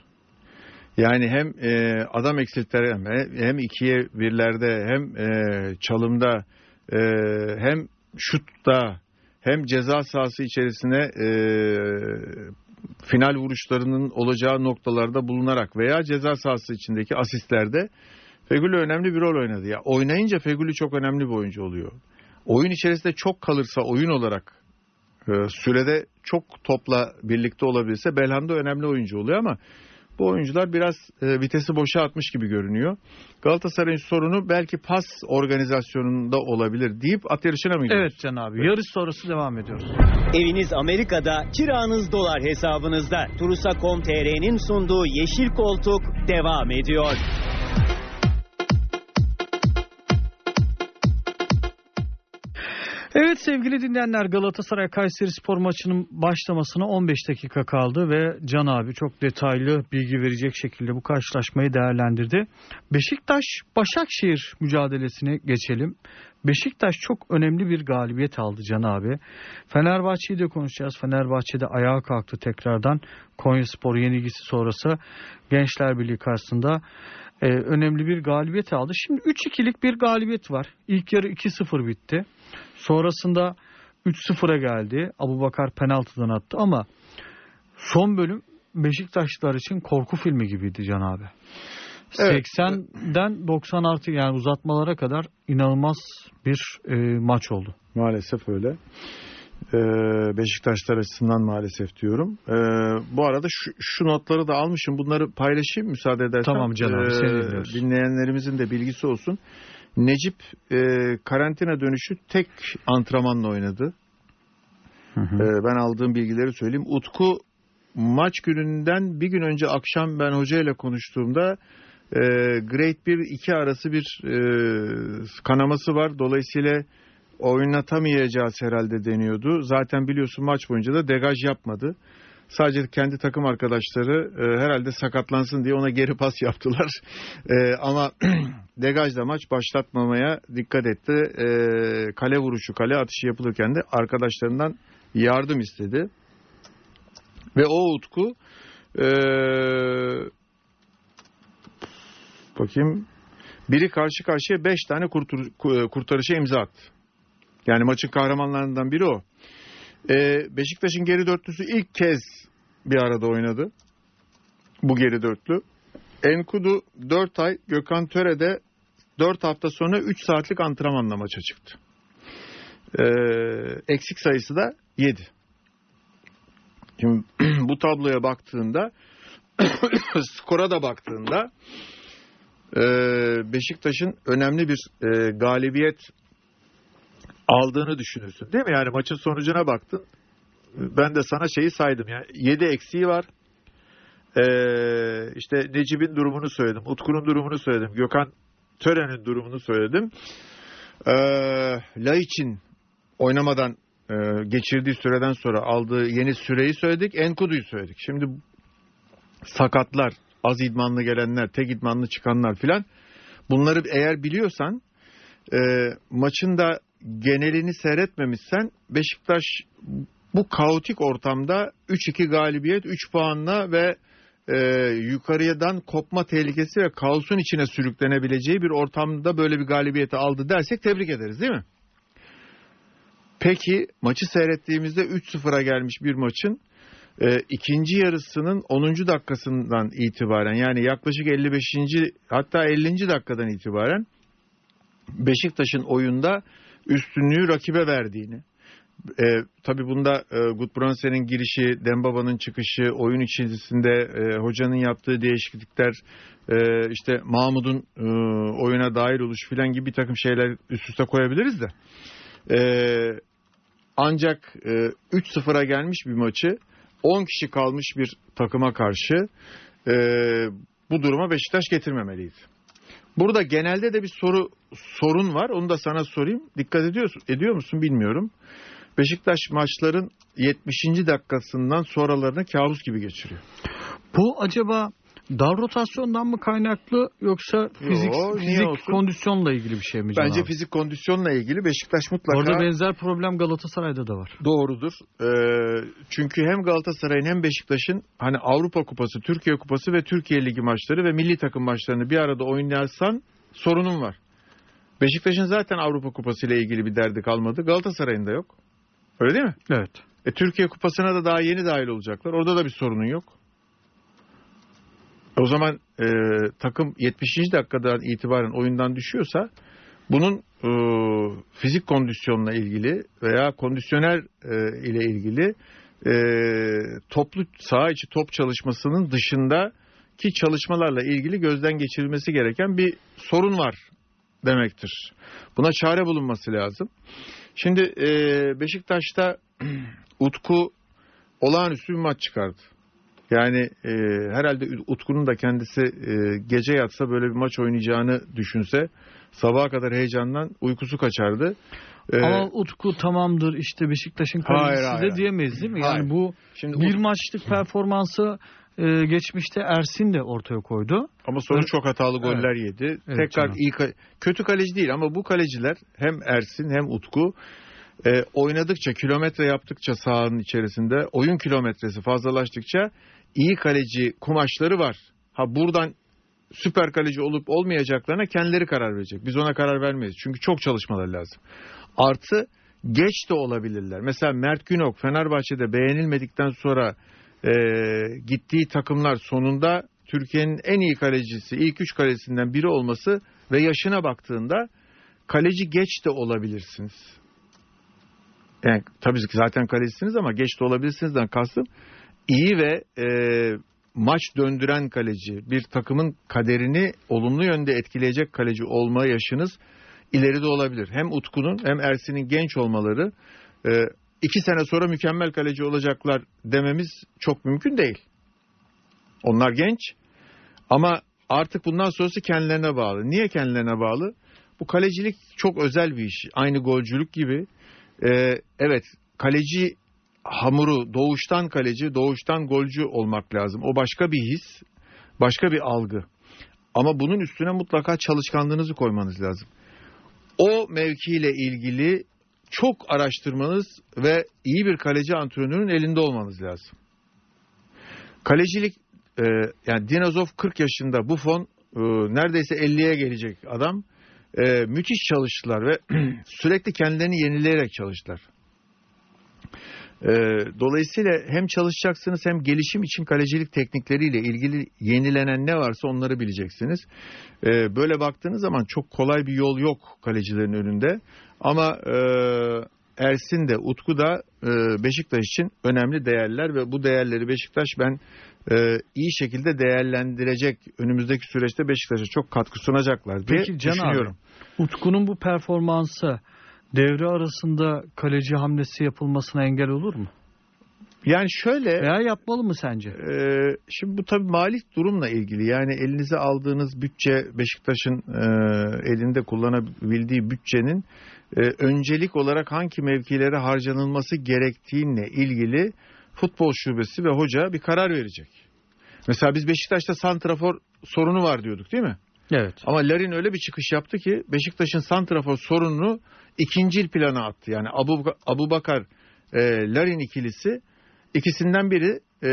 Yani hem e, adam eksiltleri hem, hem ikiye birlerde hem e, çalımda e, hem şutta hem ceza sahası içerisine e, final vuruşlarının olacağı noktalarda bulunarak veya ceza sahası içindeki asistlerde Feguli önemli bir rol oynadı. Ya oynayınca Feguli çok önemli bir oyuncu oluyor. Oyun içerisinde çok kalırsa oyun olarak e, sürede çok topla birlikte olabilirse Belhanda önemli oyuncu oluyor ama bu oyuncular biraz e, vitesi boşa atmış gibi görünüyor. Galatasaray'ın sorunu belki pas organizasyonunda olabilir deyip at yarışına mı gidiyoruz? Evet Can abi. Yarış sonrası devam ediyoruz. Eviniz Amerika'da, kiranız dolar hesabınızda. Turusa.com.tr'nin sunduğu Yeşil Koltuk devam ediyor. Evet sevgili dinleyenler Galatasaray Kayseri Spor maçının başlamasına 15 dakika kaldı ve Can abi çok detaylı bilgi verecek şekilde bu karşılaşmayı değerlendirdi. Beşiktaş Başakşehir mücadelesine geçelim. Beşiktaş çok önemli bir galibiyet aldı Can abi. Fenerbahçe'yi de konuşacağız. Fenerbahçe'de ayağa kalktı tekrardan. Konyaspor yenilgisi sonrası Gençler Birliği karşısında e, önemli bir galibiyet aldı. Şimdi 3-2'lik bir galibiyet var. İlk yarı 2-0 bitti. Sonrasında 3-0'a geldi. Abu Bakar penaltıdan attı ama son bölüm Beşiktaşlılar için korku filmi gibiydi Can abi. Evet. 80'den 90 artı yani uzatmalara kadar inanılmaz bir e, maç oldu. Maalesef öyle. Ee, Beşiktaşlar açısından maalesef diyorum. Ee, bu arada şu, şu notları da almışım. Bunları paylaşayım müsaade edersen. Tamam canım, dinliyoruz. dinleyenlerimizin de bilgisi olsun. Necip e, karantina dönüşü tek antrenmanla oynadı. Ee, ben aldığım bilgileri söyleyeyim. Utku maç gününden bir gün önce akşam ben hocayla konuştuğumda e, grade 1-2 arası bir e, kanaması var. Dolayısıyla oynatamayacağız herhalde deniyordu. Zaten biliyorsun maç boyunca da degaj yapmadı. Sadece kendi takım arkadaşları e, herhalde sakatlansın diye ona geri pas yaptılar. (laughs) E, ama (clears throat) degajla maç başlatmamaya dikkat etti. E, kale vuruşu, kale atışı yapılırken de arkadaşlarından yardım istedi. Ve o Utku e, bakayım biri karşı karşıya 5 tane kurtur, ku- kurtarışa imza attı. Yani maçın kahramanlarından biri o. Ee, Beşiktaş'ın geri dörtlüsü ilk kez bir arada oynadı. Bu geri dörtlü. Enkudu 4 ay, Gökhan Töre de 4 hafta sonra 3 saatlik antrenmanla maça çıktı. Ee, eksik sayısı da 7. Şimdi (clears throat) bu tabloya baktığında (clears throat) skora da baktığında e, Beşiktaş'ın önemli bir e, galibiyet aldığını düşünürsün değil mi? Yani maçın sonucuna baktın. Ben de sana şeyi saydım ya. 7 eksiği var. Ee, işte Necip'in durumunu söyledim. Utku'nun durumunu söyledim. Gökhan Tören'in durumunu söyledim. Ee, Laiç'in oynamadan e, geçirdiği süreden sonra aldığı yeni süreyi söyledik. Enkudu'yu söyledik. Şimdi sakatlar, az idmanlı gelenler, tek idmanlı çıkanlar filan bunları eğer biliyorsan e, maçın da genelini seyretmemişsen Beşiktaş bu kaotik ortamda 3-2 galibiyet 3 puanla ve e, yukarıdan kopma tehlikesi ve kaosun içine sürüklenebileceği bir ortamda böyle bir galibiyeti aldı dersek tebrik ederiz değil mi? Peki maçı seyrettiğimizde 3-0'a gelmiş bir maçın e, ikinci yarısının 10. dakikasından itibaren yani yaklaşık 55. hatta 50. dakikadan itibaren Beşiktaş'ın oyunda üstünlüğü rakibe verdiğini e, tabii bunda e, Gudbrandsen'in girişi, Dembaba'nın çıkışı, oyun içerisinde e, hocanın yaptığı değişiklikler, e, işte Mahmut'un e, oyuna dahil oluş filan gibi bir takım şeyler üst üste koyabiliriz de. E, ancak e, 3-0'a gelmiş bir maçı 10 kişi kalmış bir takıma karşı e, bu duruma Beşiktaş getirmemeliydi. Burada genelde de bir soru sorun var. Onu da sana sorayım. Dikkat ediyorsun, ediyor musun bilmiyorum. Beşiktaş maçların 70. dakikasından sonralarını kabus gibi geçiriyor. Bu acaba dar rotasyondan mı kaynaklı yoksa fizik, Yo, fizik kondisyonla ilgili bir şey mi Can Bence abi? fizik kondisyonla ilgili Beşiktaş mutlaka Orada benzer problem Galatasaray'da da var. doğrudur. Ee, çünkü hem Galatasaray'ın hem Beşiktaş'ın hani Avrupa Kupası, Türkiye Kupası ve Türkiye Ligi maçları ve milli takım maçlarını bir arada oynarsan sorunun var. Beşiktaş'ın zaten Avrupa Kupası ile ilgili bir derdi kalmadı. Galatasaray'ın da yok. Öyle değil mi? Evet. E, Türkiye Kupası'na da daha yeni dahil olacaklar. Orada da bir sorunun yok. O zaman e, takım 70. dakikadan itibaren oyundan düşüyorsa bunun e, fizik kondisyonla ilgili veya kondisyoner e, ile ilgili e, toplu saha içi top çalışmasının dışında ki çalışmalarla ilgili gözden geçirilmesi gereken bir sorun var demektir. Buna çare bulunması lazım. Şimdi e, Beşiktaş'ta (clears throat) Utku olağanüstü bir maç çıkardı. Yani e, herhalde Utku'nun da kendisi e, gece yatsa böyle bir maç oynayacağını düşünse sabaha kadar heyecandan uykusu kaçardı. E, Ama Utku tamamdır işte Beşiktaş'ın kalecisi hayır. de diyemeyiz değil mi? Hayır. Yani bu şimdi bir Ut- maçlık performansı e, geçmişte Ersin de ortaya koydu. ama sonra Evet. çok hatalı goller yedi. Evet Tekrar canım. iyi ka- kötü kaleci değil ama bu kaleciler hem Ersin hem Utku e, oynadıkça kilometre yaptıkça sahanın içerisinde oyun kilometresi fazlalaştıkça iyi kaleci kumaşları var. Ha buradan süper kaleci olup olmayacaklarına kendileri karar verecek. Biz ona karar vermeyiz. Çünkü çok çalışmaları lazım. Artı geç de olabilirler. Mesela Mert Günok Fenerbahçe'de beğenilmedikten sonra e, gittiği takımlar sonunda Türkiye'nin en iyi kalecisi, ilk üç kalecisinden biri olması ve yaşına baktığında kaleci geç de olabilirsiniz. Yani tabii ki zaten kalecisiniz ama geç de olabilirsinizden kastım iyi ve e, maç döndüren kaleci, bir takımın kaderini olumlu yönde etkileyecek kaleci olma yaşınız ileride olabilir. Hem Utku'nun hem Ersin'in genç olmaları e, iki sene sonra mükemmel kaleci olacaklar dememiz çok mümkün değil. Onlar genç ama artık bundan sonrası kendilerine bağlı. Niye kendilerine bağlı? Bu kalecilik çok özel bir iş. Aynı golcülük gibi. E, evet kaleci hamuru doğuştan kaleci, doğuştan golcü olmak lazım. O başka bir his, başka bir algı. Ama bunun üstüne mutlaka çalışkanlığınızı koymanız lazım. O mevkiyle ilgili çok araştırmanız ve iyi bir kaleci antrenörünün elinde olmanız lazım. Kalecilik e, yani Dinozov 40 yaşında, Buffon e, neredeyse 50'ye gelecek adam. E, müthiş çalıştılar ve (clears throat) sürekli kendilerini yenileyerek çalıştılar. E, dolayısıyla hem çalışacaksınız hem gelişim için kalecilik teknikleriyle ilgili yenilenen ne varsa onları bileceksiniz. E, böyle baktığınız zaman çok kolay bir yol yok kalecilerin önünde. Ama e, Ersin de Utku da e, Beşiktaş için önemli değerler ve bu değerleri Beşiktaş ben e, iyi şekilde değerlendirecek önümüzdeki süreçte Beşiktaş'a çok katkı sunacaklar diye Peki Can düşünüyorum. abi, Utku'nun bu performansı devre arasında kaleci hamlesi yapılmasına engel olur mu? Yani şöyle Veya yapmalı mı sence? Ee, şimdi bu tabii mali durumla ilgili. Yani elinize aldığınız bütçe Beşiktaş'ın e, elinde kullanabildiği bütçenin e, öncelik olarak hangi mevkilere harcanılması gerektiğine ilgili futbol şubesi ve hoca bir karar verecek. Mesela biz Beşiktaş'ta santrafor sorunu var diyorduk değil mi? Evet. Ama Larin öyle bir çıkış yaptı ki Beşiktaş'ın santrafor sorununu ikincil plana attı. Yani Abu, Abu Bakar e, Larin ikilisi ikisinden biri e,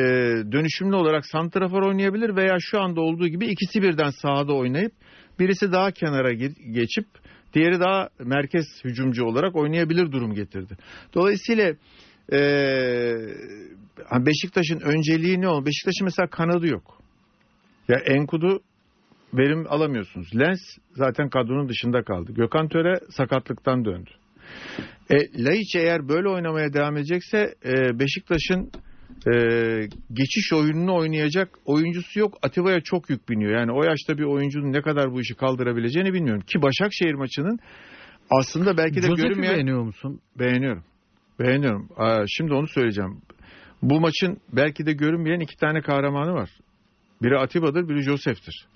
dönüşümlü olarak santrafor oynayabilir veya şu anda olduğu gibi ikisi birden sahada oynayıp birisi daha kenara ge- geçip diğeri daha merkez hücumcu olarak oynayabilir durum getirdi. Dolayısıyla e, Beşiktaş'ın önceliği ne oldu? Beşiktaş'ın mesela kanadı yok. Ya Enkudu verim alamıyorsunuz. Lens zaten kadronun dışında kaldı. Gökhan Töre sakatlıktan döndü. E, Laiç eğer böyle oynamaya devam edecekse e, Beşiktaş'ın e, geçiş oyununu oynayacak oyuncusu yok. Atiba'ya çok yük biniyor. Yani o yaşta bir oyuncunun ne kadar bu işi kaldırabileceğini bilmiyorum. Ki Başakşehir maçının aslında belki de Josep'i görünmeyen... beğeniyor musun? Beğeniyorum. Beğeniyorum. Aa, şimdi onu söyleyeceğim. Bu maçın belki de görünmeyen iki tane kahramanı var. Biri Atiba'dır, biri Josef'tir.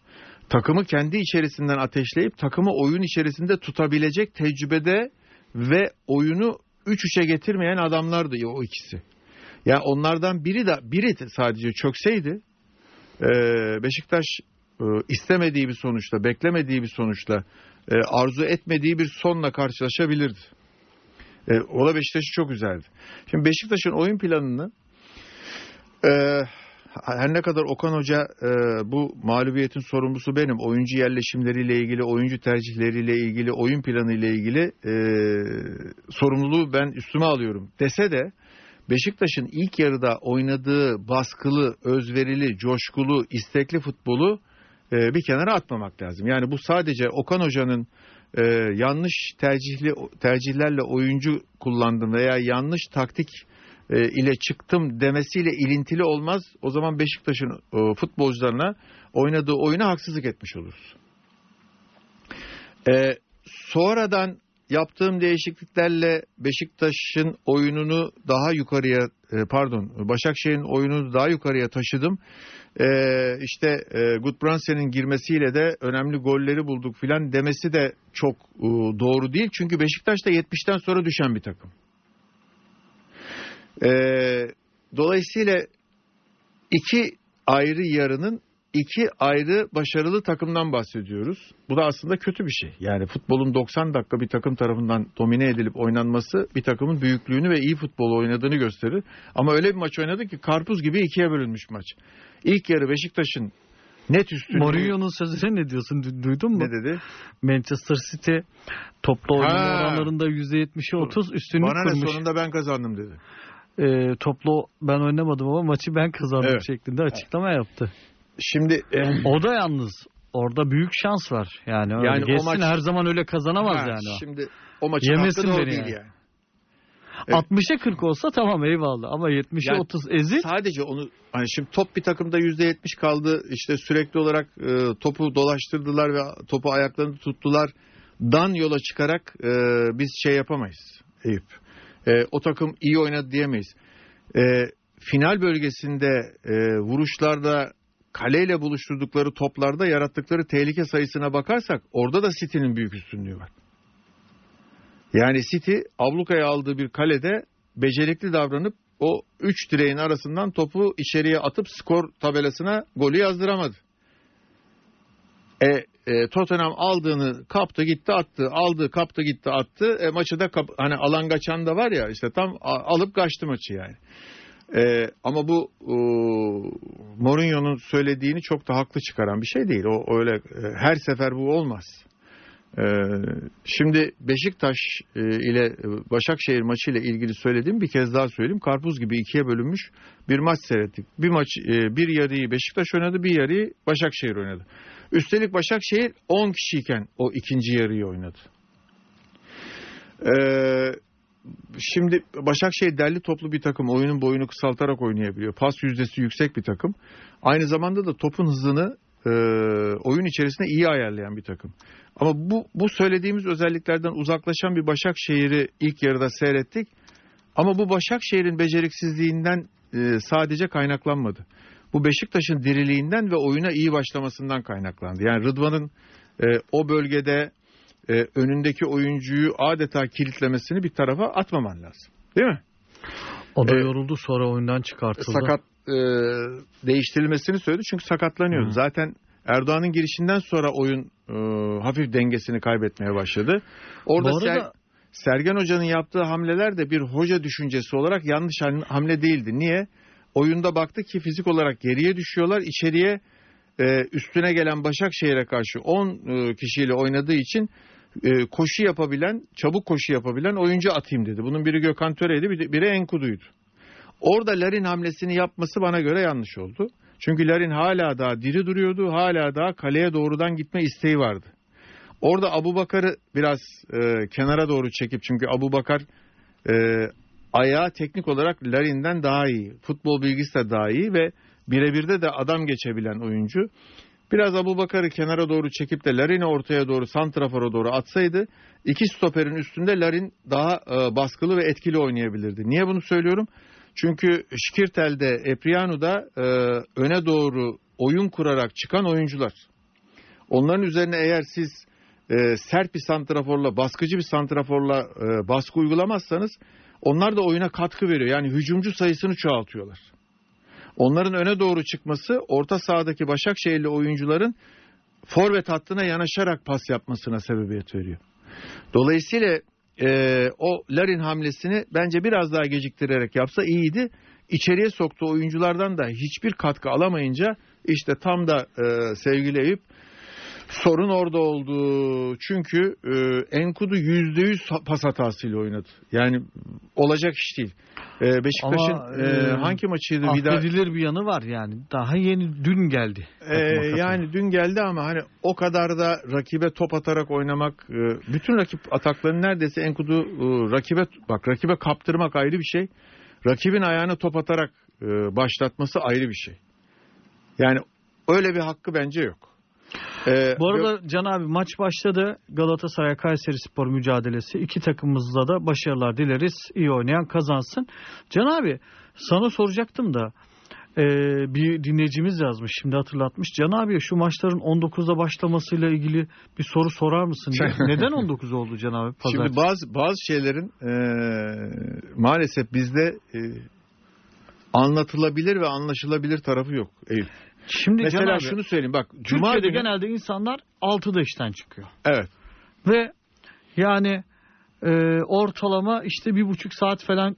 Takımı kendi içerisinden ateşleyip takımı oyun içerisinde tutabilecek tecrübede ve oyunu 3-3'e getirmeyen adamlardı o ikisi. Yani onlardan biri de biri sadece çökseydi e, Beşiktaş e, istemediği bir sonuçla, beklemediği bir sonuçla, e, arzu etmediği bir sonla karşılaşabilirdi. O da Beşiktaş'ı çok üzerdi. Şimdi Beşiktaş'ın oyun planını her ne kadar Okan Hoca e, bu mağlubiyetin sorumlusu benim. Oyuncu yerleşimleriyle ilgili, oyuncu tercihleriyle ilgili, oyun planıyla ilgili e, sorumluluğu ben üstüme alıyorum dese de Beşiktaş'ın ilk yarıda oynadığı baskılı, özverili, coşkulu, istekli futbolu e, bir kenara atmamak lazım. Yani bu sadece Okan Hoca'nın e, yanlış tercihli tercihlerle oyuncu kullandım veya yanlış taktik e, ile çıktım demesiyle ilintili olmaz. O zaman Beşiktaş'ın e, futbolcularına oynadığı oyuna haksızlık etmiş oluruz. E, sonradan yaptığım değişikliklerle Beşiktaş'ın oyununu daha yukarıya e, pardon Başakşehir'in oyununu daha yukarıya taşıdım. E, işte e, Gudbrandsen'in girmesiyle de önemli golleri bulduk filan demesi de çok e, doğru değil. Çünkü Beşiktaş da 70'ten sonra düşen bir takım. E, dolayısıyla iki ayrı yarının iki ayrı başarılı takımdan bahsediyoruz. Bu da aslında kötü bir şey. Yani futbolun 90 dakika bir takım tarafından domine edilip oynanması bir takımın büyüklüğünü ve iyi futbol oynadığını gösterir. Ama öyle bir maç oynadı ki karpuz gibi ikiye bölünmüş maç. İlk yarı Beşiktaş'ın net üstünlüğü... Mourinho'nun sözüne ne diyorsun? Du- Duydun mu? Ne dedi? Manchester City toplu Ha. oranlarında %70'e 30 üstünlük Bana ne kurmuş. sonunda ben kazandım dedi. Ee, toplu ben oynamadım ama maçı ben kazandım Evet. şeklinde açıklama yaptı. Şimdi e, O da yalnız orada büyük şans var. Yani, Yani o geçsin maç- her zaman öyle kazanamaz ha, yani. Şimdi o maçın Yemesin hakkı beni değil yani. yani. Evet. 60'a 40 olsa tamam eyvallah ama 70'e Yani 30 ezil Sadece onu hani şimdi top bir takımda %70 kaldı. İşte sürekli olarak e, topu dolaştırdılar ve topu ayaklarını tuttular. Dan yola çıkarak e, biz şey yapamayız Eyüp. E, o takım iyi oynadı diyemeyiz. E, final bölgesinde e, vuruşlarda kaleyle buluşturdukları toplarda yarattıkları tehlike sayısına bakarsak orada da City'nin büyük üstünlüğü var. Yani City ablukaya aldığı bir kalede becerikli davranıp o üç direğin arasından topu içeriye atıp skor tabelasına golü yazdıramadı. E, e, Tottenham aldığını kaptı gitti attı aldı kaptı gitti attı e, maçı da kap- hani alan kaçan da var ya işte tam a- alıp kaçtı maçı yani. Ee, ama bu e, Mourinho'nun söylediğini çok da haklı çıkaran bir şey değil. O öyle e, her sefer bu olmaz. Ee, şimdi Beşiktaş e, ile Başakşehir maçı ile ilgili söylediğim bir kez daha söyleyeyim. Karpuz gibi ikiye bölünmüş bir maç seyrettik. Bir maç e, bir yarıyı Beşiktaş oynadı, bir yarıyı Başakşehir oynadı. Üstelik Başakşehir 10 kişiyken o ikinci yarıyı oynadı. Ee, şimdi Başakşehir derli toplu bir takım. Oyunun boyunu kısaltarak oynayabiliyor. Pas yüzdesi yüksek bir takım. Aynı zamanda da topun hızını e, oyun içerisinde iyi ayarlayan bir takım. Ama bu, bu söylediğimiz özelliklerden uzaklaşan bir Başakşehir'i ilk yarıda seyrettik. Ama bu Başakşehir'in beceriksizliğinden e, sadece kaynaklanmadı. Bu Beşiktaş'ın diriliğinden ve oyuna iyi başlamasından kaynaklandı. Yani Rıdvan'ın e, o bölgede e, önündeki oyuncuyu adeta kilitlemesini bir tarafa atmaman lazım. Değil mi? O da Ee, yoruldu sonra oyundan çıkartıldı. Sakat e, değiştirilmesini söyledi çünkü sakatlanıyordu. Hı. Zaten Erdoğan'ın girişinden sonra oyun e, hafif dengesini kaybetmeye başladı. Orada Bu arada- Ser- Sergen Hoca'nın yaptığı hamleler de bir hoca düşüncesi olarak yanlış ham- hamle değildi. Niye? Oyunda baktı ki fizik olarak geriye düşüyorlar. İçeriye e, üstüne gelen Başakşehir'e karşı 10 e, kişiyle oynadığı için e, koşu yapabilen, çabuk koşu yapabilen oyuncu atayım dedi. Bunun biri Gökhan Töre'ydi, biri Enkudu'ydu. Orada Larin hamlesini yapması bana göre yanlış oldu. Çünkü Larin hala daha diri duruyordu, hala daha kaleye doğrudan gitme isteği vardı. Orada Abu Bakar'ı biraz e, kenara doğru çekip çünkü Abu Bakar e, ayağı teknik olarak Larin'den daha iyi. Futbol bilgisi de daha iyi ve birebirde de adam geçebilen oyuncu. Biraz Abu Bakar'ı kenara doğru çekip de Larin'i ortaya doğru santrafora doğru atsaydı iki stoperin üstünde Larin daha e, baskılı ve etkili oynayabilirdi. Niye bunu söylüyorum? Çünkü Şikirtel'de, Epriano'da e, öne doğru oyun kurarak çıkan oyuncular. Onların üzerine eğer siz e, sert bir santraforla, baskıcı bir santraforla e, baskı uygulamazsanız onlar da oyuna katkı veriyor. Yani hücumcu sayısını çoğaltıyorlar. Onların öne doğru çıkması orta sahadaki Başakşehirli oyuncuların forvet hattına yanaşarak pas yapmasına sebebiyet veriyor. Dolayısıyla e, o Larin hamlesini bence biraz daha geciktirerek yapsa iyiydi. İçeriye soktuğu oyunculardan da hiçbir katkı alamayınca işte tam da e, sevgili Eyüp sorun orada oldu. Çünkü e, Enkudu yüz pas hatasıyla oynadı. Yani olacak iş değil. E, Beşiktaş'ın e, e, hangi maçıydı? Bir daha, Affedilir bir yanı var yani. Daha yeni dün geldi. Katıldı. yani dün geldi ama hani o kadar da rakibe top atarak oynamak, e, bütün rakip ataklarını neredeyse Enkudu e, rakibe bak rakibe kaptırmak ayrı bir şey. Rakibin ayağına top atarak e, başlatması ayrı bir şey. Yani öyle bir hakkı bence yok. Ee, Bu arada Can abi maç başladı. Galatasaray Kayseri Spor mücadelesi. İki takımımızla da başarılar dileriz. İyi oynayan kazansın. Can abi sana soracaktım da e, bir dinleyicimiz yazmış şimdi hatırlatmış. Can abi şu maçların 19'da başlamasıyla ilgili bir soru sorar mısın? diye. (laughs) Neden 19 oldu Can abi? Şimdi Pazartesi? bazı bazı şeylerin e, maalesef bizde e, anlatılabilir ve anlaşılabilir tarafı yok. Eyüp. Şimdi Mesela abi, şunu söyleyeyim bak Cuma Türkiye'de günü genelde insanlar 6'da işten çıkıyor. evet Ve yani e, ortalama işte bir buçuk saat falan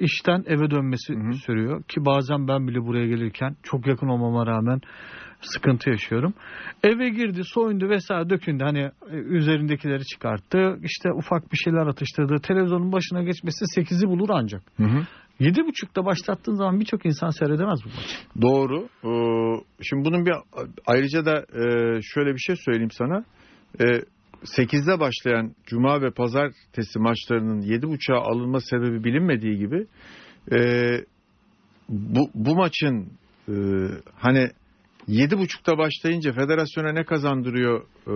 işten eve dönmesi Hı hı. sürüyor. Ki bazen ben bile buraya gelirken çok yakın olmama rağmen sıkıntı yaşıyorum. Eve girdi, soyundu vesaire dökündü. Hani e, üzerindekileri çıkarttı. İşte ufak bir şeyler atıştırdı. Televizyonun başına geçmesi 8'i bulur ancak. Hı hı. Yedi buçukta başlattığın zaman birçok insan seyredemez bu maçı. Doğru. Ee, Şimdi bunun bir ayrıca da e, şöyle bir şey söyleyeyim sana. E, 8'de başlayan Cuma ve Pazartesi maçlarının 7.30'a alınma sebebi bilinmediği gibi e, bu, bu maçın e, hani 7.30'da başlayınca federasyona ne kazandırıyor e,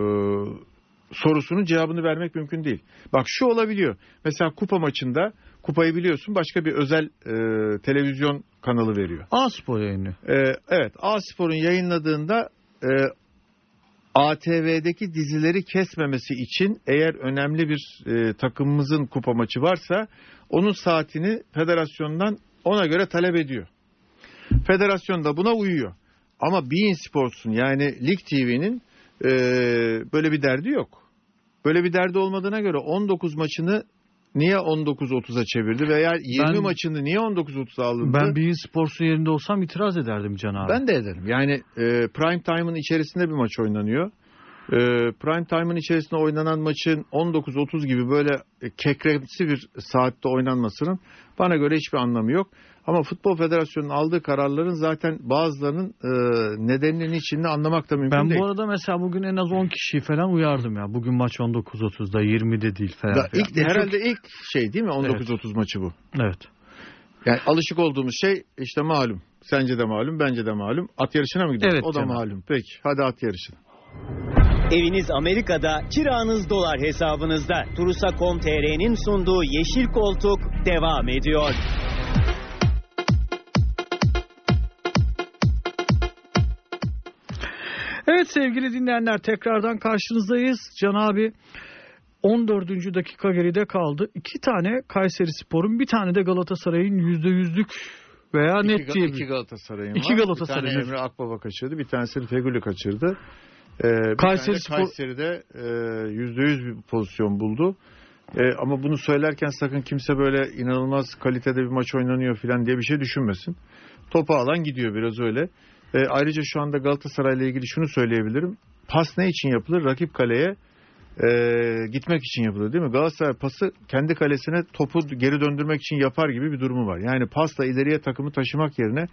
sorusunun cevabını vermek mümkün değil. Bak şu olabiliyor. Mesela kupa maçında kupayı biliyorsun başka bir özel e, televizyon kanalı veriyor. A spor yayını. Ee, evet A-Spor'un yayınladığında e, ATV'deki dizileri kesmemesi için eğer önemli bir e, takımımızın kupa maçı varsa onun saatini federasyondan ona göre talep ediyor. Federasyon da buna uyuyor. Ama Bein Sports'un yani Lig TV'nin e, böyle bir derdi yok. Böyle bir derdi olmadığına göre 19 maçını niye 19-30'a çevirdi veya 20 Ben- maçını niye 19-30'a alındı? Ben bir sporsun yerinde olsam itiraz ederdim Can abi. Ben de ederim. Yani e, prime time'ın içerisinde bir maç oynanıyor. E, prime time'ın içerisinde oynanan maçın 19-30 gibi böyle e, kekremsi bir saatte oynanmasının bana göre hiçbir anlamı yok. Ama Futbol Federasyonu'nun aldığı kararların zaten bazılarının e, nedeninin içinde anlamak da mümkün Ben değil. bu arada mesela bugün en az 10 kişiyi falan uyardım ya. Bugün maç 19.30'da 20'de değil falan. Da, filan. ilk, herhalde ilk şey değil mi 19-30 maçı bu. Evet. Yani alışık olduğumuz şey işte malum. Sence de malum, bence de malum. At yarışına mı gidiyoruz? Evet o da canım. malum. Peki hadi at yarışına. Eviniz Amerika'da, kiranız dolar hesabınızda. Turusa.com.tr'nin sunduğu Yeşil Koltuk devam ediyor. Sevgili dinleyenler tekrardan karşınızdayız. Can abi 14. dakika geride kaldı. İki tane Kayseri Spor'un bir tane de Galatasaray'ın %100'lük veya İki, net diye iki Galatasaray'ın İki var. Galatasaray'ın. Bir tane Emre Akbaba kaçırdı. Bir tanesini Fegül'ü kaçırdı. Ee, bir Kayseri tane de Spor- Kayseri'de e, %100 bir pozisyon buldu. E, ama bunu söylerken sakın kimse böyle inanılmaz kalitede bir maç oynanıyor falan diye bir şey düşünmesin. Topu alan gidiyor biraz öyle. E, ayrıca şu anda Galatasaray ile ilgili şunu söyleyebilirim. Pas ne için yapılır? Rakip kaleye e, gitmek için yapılır değil mi? Galatasaray pası kendi kalesine topu geri döndürmek için yapar gibi bir durumu var. Yani pasla ileriye takımı taşımak yerine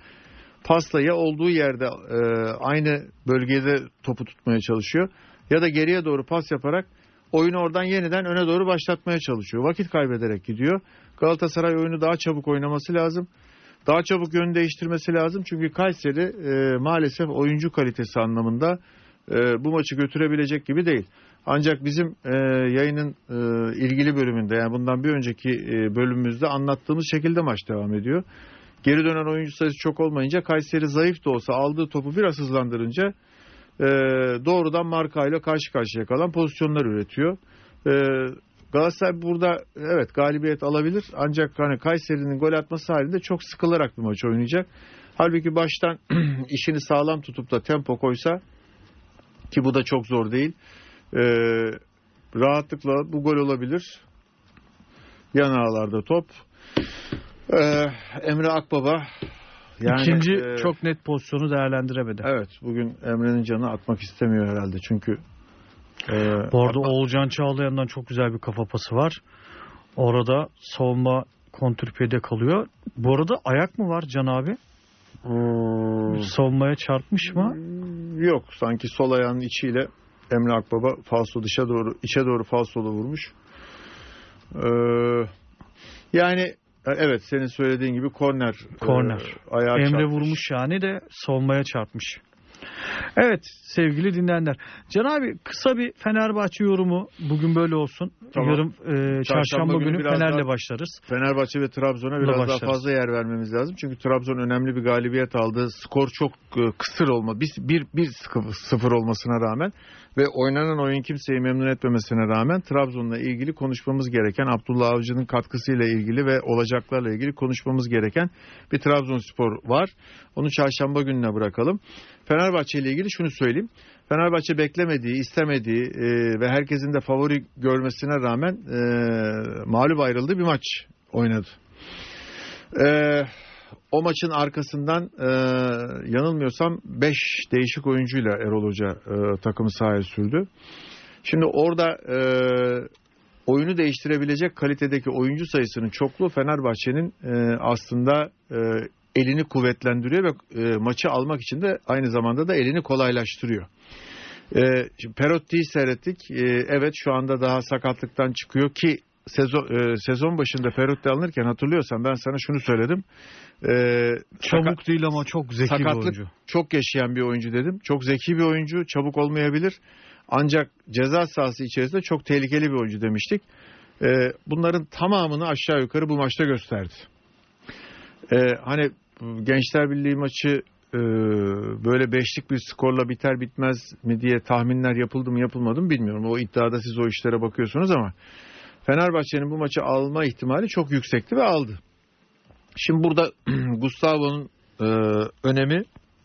pasla ya olduğu yerde e, aynı bölgede topu tutmaya çalışıyor ya da geriye doğru pas yaparak oyunu oradan yeniden öne doğru başlatmaya çalışıyor. Vakit kaybederek gidiyor. Galatasaray oyunu daha çabuk oynaması lazım. Daha çabuk yön değiştirmesi lazım. Çünkü Kayseri e, maalesef oyuncu kalitesi anlamında e, bu maçı götürebilecek gibi değil. Ancak bizim e, yayının e, ilgili bölümünde yani bundan bir önceki e, bölümümüzde anlattığımız şekilde maç devam ediyor. Geri dönen oyuncu sayısı çok olmayınca Kayseri zayıf da olsa aldığı topu biraz hızlandırınca e, doğrudan markayla karşı karşıya kalan pozisyonlar üretiyor. E, Galatasaray burada evet galibiyet alabilir ancak hani Kayseri'nin gol atması halinde çok sıkılarak bir maç oynayacak. Halbuki baştan (clears throat) işini sağlam tutup da tempo koysa ki bu da çok zor değil. E, rahatlıkla bu gol olabilir. Yan ağlarda top. E, Emre Akbaba yani, İkinci e, çok net pozisyonu değerlendiremedi. Evet bugün Emre'nin canı atmak istemiyor herhalde çünkü e, Bu arada Oğulcan Çağlayan'dan çok güzel bir kafa pası var. Orada savunma kontrpiyede kalıyor. Bu arada ayak mı var Can abi? Hmm, Savunmaya çarpmış mı? yok sanki sol ayağının içiyle Emre Akbaba falso dışa doğru içe doğru falsolu vurmuş. E, yani e, evet senin söylediğin gibi korner. Korner. E, Emre çarpmış. vurmuş yani de savunmaya çarpmış. Evet sevgili dinleyenler. Can abi kısa bir Fenerbahçe yorumu bugün böyle olsun. Tamam. Yarın e, çarşamba, günü günü biraz Fener'le daha- başlarız. Fenerbahçe ve Trabzon'a biraz daha başlarız. fazla yer vermemiz lazım. Çünkü Trabzon önemli bir galibiyet aldı. Skor çok e, kısır olma. Bir, bir, bir sıfır olmasına rağmen ve oynanan oyun kimseyi memnun etmemesine rağmen Trabzon'la ilgili konuşmamız gereken Abdullah Avcı'nın katkısıyla ilgili ve olacaklarla ilgili konuşmamız gereken bir Trabzonspor var. Onu çarşamba gününe bırakalım. Fenerbahçe ile ilgili şunu söyleyeyim. Fenerbahçe beklemediği, istemediği e, ve herkesin de favori görmesine rağmen e, mağlup ayrıldığı bir maç oynadı. E, o maçın arkasından e, yanılmıyorsam 5 değişik oyuncuyla Erol Hoca e, takımı sahaya sürdü. Şimdi orada e, oyunu değiştirebilecek kalitedeki oyuncu sayısının çokluğu Fenerbahçe'nin e, aslında e, elini kuvvetlendiriyor ve e, maçı almak için de aynı zamanda da elini kolaylaştırıyor. E, şimdi Perotti'yi seyrettik. E, evet şu anda daha sakatlıktan çıkıyor ki sezon e, sezon başında Perotti alınırken hatırlıyorsan ben sana şunu söyledim. E, Çabuk sakat- değil ama çok zeki bir sakatlık oyuncu. çok yaşayan bir oyuncu dedim. Çok zeki bir oyuncu, çabuk olmayabilir. Ancak ceza sahası içerisinde çok tehlikeli bir oyuncu demiştik. Ee, bunların tamamını aşağı yukarı bu maçta gösterdi. Ee, hani Gençler Birliği maçı e, böyle beşlik bir skorla biter bitmez mi diye tahminler yapıldı mı yapılmadı mı bilmiyorum. O iddiada siz o işlere bakıyorsunuz ama Fenerbahçe'nin bu maçı alma ihtimali çok yüksekti ve aldı. Şimdi burada (clears throat) Gustavo'nun e, önemi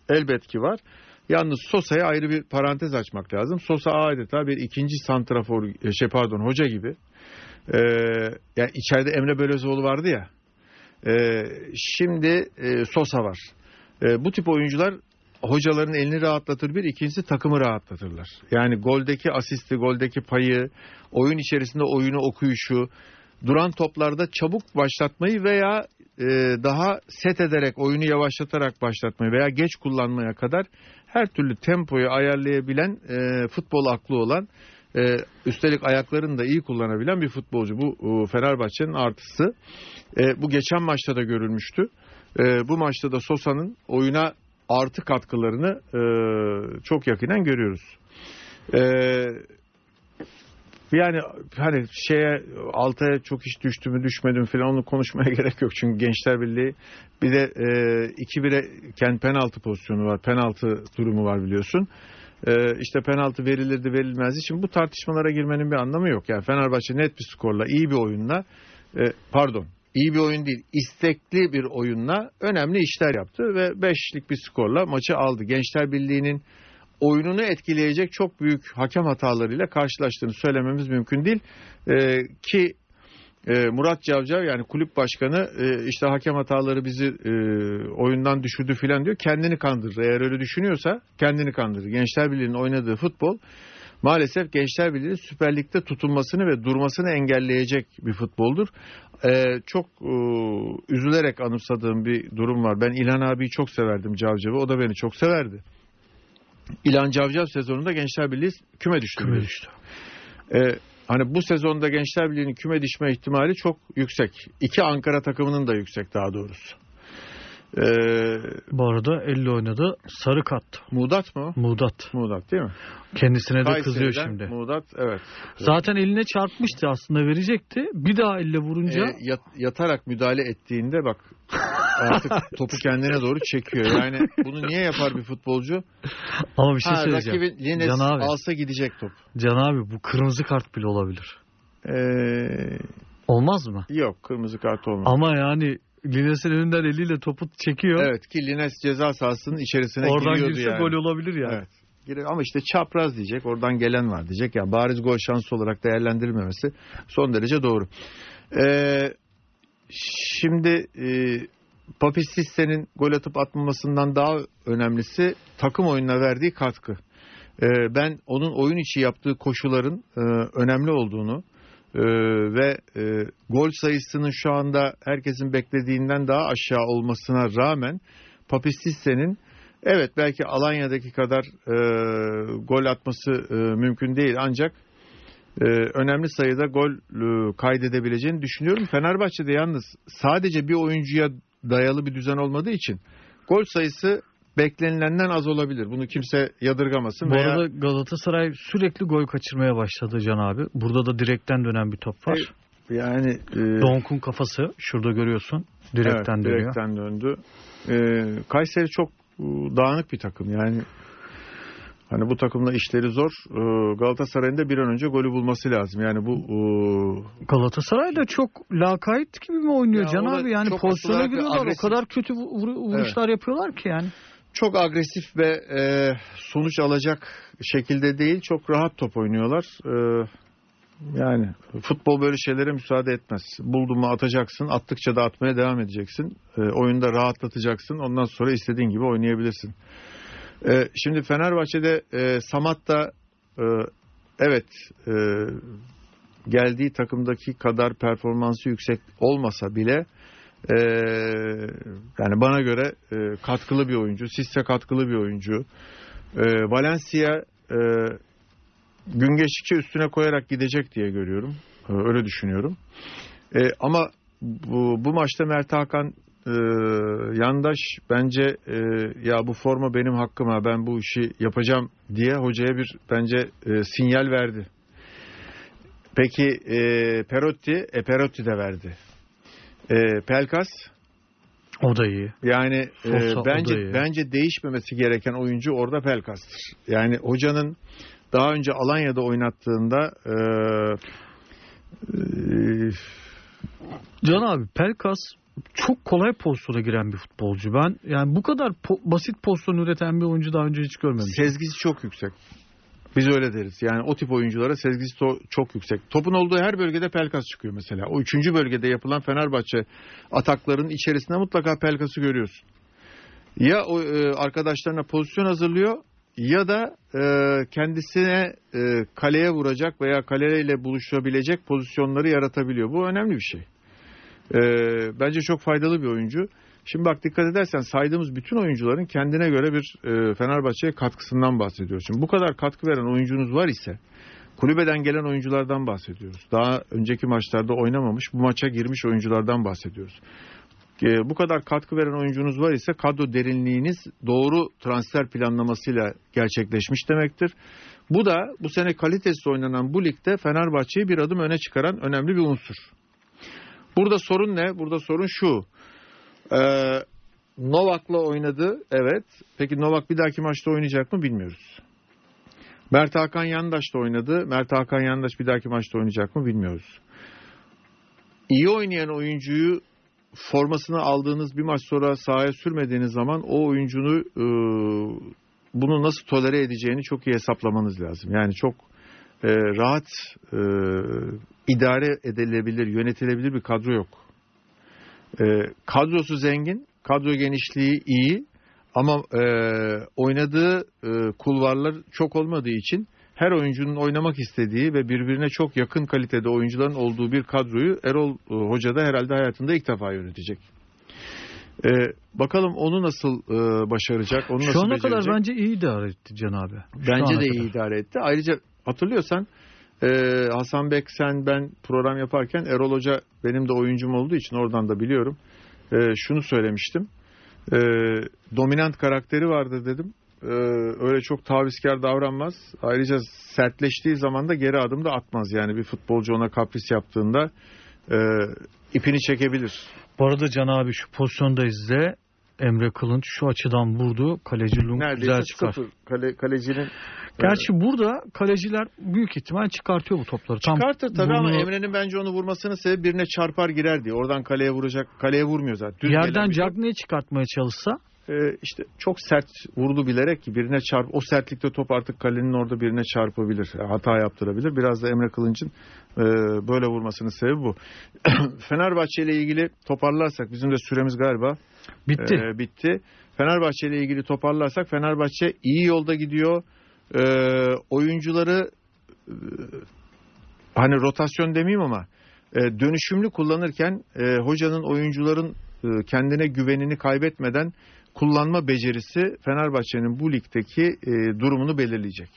elbet ki var. Yalnız Sosa'ya ayrı bir parantez açmak lazım. Sosa adeta bir ikinci santrafor, e, şey pardon hoca gibi. Ee, yani içeride Emre Belözoğlu vardı ya. Ee, şimdi e, Sosa var. Ee, bu tip oyuncular hocaların elini rahatlatır bir, ikincisi takımı rahatlatırlar. Yani goldeki asisti, goldeki payı, oyun içerisinde oyunu okuyuşu, duran toplarda çabuk başlatmayı veya e, daha set ederek, oyunu yavaşlatarak başlatmayı veya geç kullanmaya kadar her türlü tempoyu ayarlayabilen, e, futbol aklı olan, e, üstelik ayaklarını da iyi kullanabilen bir futbolcu. Bu e, Fenerbahçe'nin artısı. E, bu geçen maçta da görülmüştü. E, bu maçta da Sosa'nın oyuna artı katkılarını e, çok yakinen görüyoruz. E, yani hani şeye altaya çok iş düştü mü düşmedi mi falan onu konuşmaya (laughs) gerek yok. Çünkü Gençler Birliği bir de e, 2-1'e kendi penaltı pozisyonu var. Penaltı durumu var biliyorsun. E, işte penaltı verilirdi verilmezdi. Şimdi bu tartışmalara girmenin bir anlamı yok. Yani Fenerbahçe net bir skorla iyi bir oyunla e, pardon iyi bir oyun değil, istekli bir oyunla önemli işler yaptı ve 5'lik bir skorla maçı aldı. Gençler Birliği'nin oyununu etkileyecek çok büyük hakem hatalarıyla karşılaştığını söylememiz mümkün değil. Ee, ki e, Murat Cavcav yani kulüp başkanı e, işte hakem hataları bizi e, oyundan düşürdü filan diyor. Kendini kandırır. Eğer öyle düşünüyorsa kendini kandırır. Gençler Birliği'nin oynadığı futbol maalesef Gençler Birliği'nin Süper Lig'de tutunmasını ve durmasını engelleyecek bir futboldur. Ee, çok e, üzülerek anımsadığım bir durum var. Ben İlhan abiyi çok severdim Cavcav'ı. O da beni çok severdi. İlhan Cavcav sezonunda Gençler Birliği küme düştü. Küme düştü. Ee, hani bu sezonda Gençler Birliği'nin küme düşme ihtimali çok yüksek. İki Ankara takımının da yüksek daha doğrusu. Ee, Bu arada 50 oynadı. Sarı kat. Muğdat mı? Muğdat. Muğdat değil mi? Kendisine de kızıyor Kayseri'den şimdi. Muğdat evet. Zaten eline çarpmıştı aslında verecekti. Bir daha elle vurunca Ee, yat- yatarak müdahale ettiğinde bak artık (laughs) topu kendine doğru çekiyor. Yani bunu niye yapar bir futbolcu? ama bir şey Ha, söyleyeceğim. rakibin Lines Can abi. alsa gidecek top. Can abi bu kırmızı kart bile olabilir. Ee, Olmaz mı? yok kırmızı kart olmaz. Ama yani Lines'in önünden eliyle topu çekiyor. Evet ki Lines ceza sahasının içerisine Oradan giriyordu girse yani. gol olabilir yani. Evet. Gire- Ama işte çapraz diyecek. Oradan gelen var diyecek. Ya bariz gol şansı olarak değerlendirilmemesi son derece doğru. Ee, şimdi e, Papis Sisse'nin gol atıp atmamasından daha önemlisi takım oyununa verdiği katkı. Ee, ben onun oyun içi yaptığı koşuların e, önemli olduğunu e, ve e, gol sayısının şu anda herkesin beklediğinden daha aşağı olmasına rağmen Papis Sisse'nin Evet belki Alanya'daki kadar e, gol atması e, mümkün değil ancak e, önemli sayıda gol e, kaydedebileceğini düşünüyorum. Fenerbahçe'de yalnız sadece bir oyuncuya dayalı bir düzen olmadığı için gol sayısı beklenilenden az olabilir. Bunu kimse yadırgamasın. Bu veya, arada Galatasaray sürekli gol kaçırmaya başladı Can abi. Burada da direkten dönen bir top var. yani e, Donk'un kafası şurada görüyorsun. Direkten evet, dönüyor. direkten döndü. E, Kayseri çok e, dağınık bir takım yani. Hani bu takımla işleri zor. E, Galatasaray'ın da bir an önce golü bulması lazım. Yani bu e, Galatasaray da çok lakayt gibi mi oynuyor Ya Can abi? Yani pozisyona giriyorlar. agresif. O kadar kötü vu- vuru- vuruşlar yapıyorlar ki yani. Çok agresif ve e, sonuç alacak şekilde değil. Çok rahat top oynuyorlar. E, yani futbol böyle şeylere müsaade etmez. Buldun mu atacaksın. Attıkça da atmaya devam edeceksin. E, oyunda rahatlatacaksın. Ondan sonra istediğin gibi oynayabilirsin. E, şimdi Fenerbahçe'de e, Samat da e, evet e, geldiği takımdaki kadar performansı yüksek olmasa bile e, yani bana göre e, katkılı bir oyuncu. Sisse katkılı bir oyuncu. E, Valencia e, gün geçtikçe üstüne koyarak gidecek diye görüyorum. E, öyle düşünüyorum. E, ama bu, bu maçta Mert Hakan e, yandaş bence e, ya bu forma benim hakkım ha ben bu işi yapacağım diye hocaya bir bence e, sinyal verdi. Peki e, Perotti, e, Perotti de verdi. E, Pelkas O da iyi. yani e, Sosa, bence iyi. bence değişmemesi gereken oyuncu orada Pelkas'tır. Yani hocanın daha önce Alanya'da oynattığında e, e, Can abi Pelkas çok kolay pozisyona giren bir futbolcu. Ben yani bu kadar po- basit pozisyon üreten bir oyuncu daha önce hiç görmemiştim. sezgisi çok yüksek. Biz öyle deriz. Yani o tip oyunculara sezgisi to- çok yüksek. Topun olduğu her bölgede Pelkas çıkıyor mesela. O üçüncü bölgede yapılan Fenerbahçe ataklarının içerisinde mutlaka Pelkas'ı görüyorsun. Ya o e, arkadaşlarına pozisyon hazırlıyor ya da e, kendisine e, kaleye vuracak veya kaleyle buluşabilecek pozisyonları yaratabiliyor. Bu önemli bir şey. E, bence çok faydalı bir oyuncu. Şimdi bak dikkat edersen saydığımız bütün oyuncuların kendine göre bir e, Fenerbahçe'ye katkısından bahsediyoruz. Şimdi bu kadar katkı veren oyuncunuz var ise kulübeden gelen oyunculardan bahsediyoruz. Daha önceki maçlarda oynamamış bu maça girmiş oyunculardan bahsediyoruz. E, bu kadar katkı veren oyuncunuz var ise kadro derinliğiniz doğru transfer planlamasıyla gerçekleşmiş demektir. Bu da bu sene kalitesiz oynanan bu ligde Fenerbahçe'yi bir adım öne çıkaran önemli bir unsur. Burada sorun ne? Burada sorun şu. Ee, Novak'la oynadı. Evet. Peki Novak bir dahaki maçta oynayacak mı bilmiyoruz. Mert Hakan Yandaş da oynadı. Mert Hakan Yandaş bir dahaki maçta oynayacak mı bilmiyoruz. İyi oynayan oyuncuyu formasını aldığınız bir maç sonra sahaya sürmediğiniz zaman o oyuncunu e, bunu nasıl tolere edeceğini çok iyi hesaplamanız lazım. Yani çok e, rahat e, idare edilebilir, yönetilebilir bir kadro yok. E, kadrosu zengin, kadro genişliği iyi ama e, oynadığı e, kulvarlar çok olmadığı için her oyuncunun oynamak istediği ve birbirine çok yakın kalitede oyuncuların olduğu bir kadroyu Erol e, Hoca da herhalde hayatında ilk defa yönetecek. E, bakalım onu nasıl e, başaracak, onu Şu nasıl ana becerecek. kadar bence iyi idare etti Can abi. Şu Bence ana de kadar. iyi idare etti. Ayrıca hatırlıyorsan e, Hasan Bek sen ben program yaparken Erol Hoca benim de oyuncum olduğu için oradan da biliyorum. E, şunu söylemiştim. E, dominant karakteri vardır dedim. E, öyle çok tavizkar davranmaz. Ayrıca sertleştiği zaman da geri adım da atmaz. Yani bir futbolcu ona kapris yaptığında e, ipini çekebilir. Bu arada Can abi şu pozisyonda izle. Emre Kılınç şu açıdan vurdu. Kaleci Lung güzel Neredeyse çıkar. sıfır. Kale, kalecinin Gerçi burada kaleciler büyük ihtimal çıkartıyor bu topları. Tam Çıkartır tabii ama burnu- Emre'nin bence onu vurmasının sebebi birine çarpar girer diye. Oradan kaleye vuracak. Kaleye vurmuyor zaten. Düz yerden. Cagney'i çıkartmaya çalışsa işte çok sert vurdu bilerek ki birine çarp. O sertlikte top artık kalenin orada birine çarpabilir. Hata yaptırabilir. Biraz da Emre Kılınç'ın e, böyle vurmasının sebebi bu. (clears throat) Fenerbahçe ile ilgili toparlarsak bizim de süremiz galiba bitti. e, bitti. Fenerbahçe ile ilgili toparlarsak Fenerbahçe iyi yolda gidiyor. E, oyuncuları e, hani rotasyon demeyeyim ama e, dönüşümlü kullanırken e, hocanın oyuncuların e, kendine güvenini kaybetmeden kullanma becerisi Fenerbahçe'nin bu ligdeki e, durumunu belirleyecek.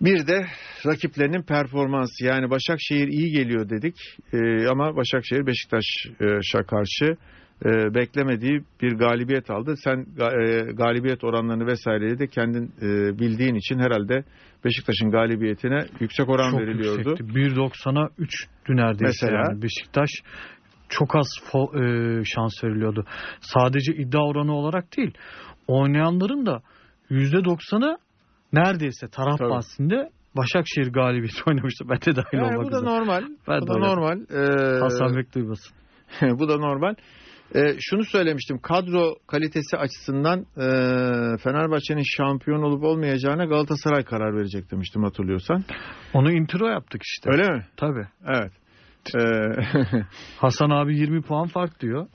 Bir de rakiplerinin performansı yani Başakşehir iyi geliyor dedik e, ama Başakşehir Beşiktaş'a karşı e, beklemediği bir galibiyet aldı. Sen e, galibiyet oranlarını vesaireyi de kendin e, bildiğin için herhalde Beşiktaş'ın galibiyetine yüksek oran Çok veriliyordu. yüksekti. 1.90'a 3'tü neredeyse Mesela? yani. Beşiktaş çok az fo- e, şans veriliyordu. Sadece iddia oranı olarak değil. Oynayanların da %90'ı neredeyse taraf Tabii. bahsinde Başakşehir galibiyeti oynamıştı. Ben de dahil Yani olmak bu da üzere. normal. Ben bu da normal. Ee, Hasan Bek duymasın. (laughs) bu da normal. Ee, şunu söylemiştim. Kadro kalitesi açısından e, Fenerbahçe'nin şampiyon olup olmayacağına Galatasaray karar verecek demiştim hatırlıyorsan. Onu intro yaptık işte. Öyle mi? Tabii. Evet. Ee, (laughs) Hasan abi 20 puan fark diyor.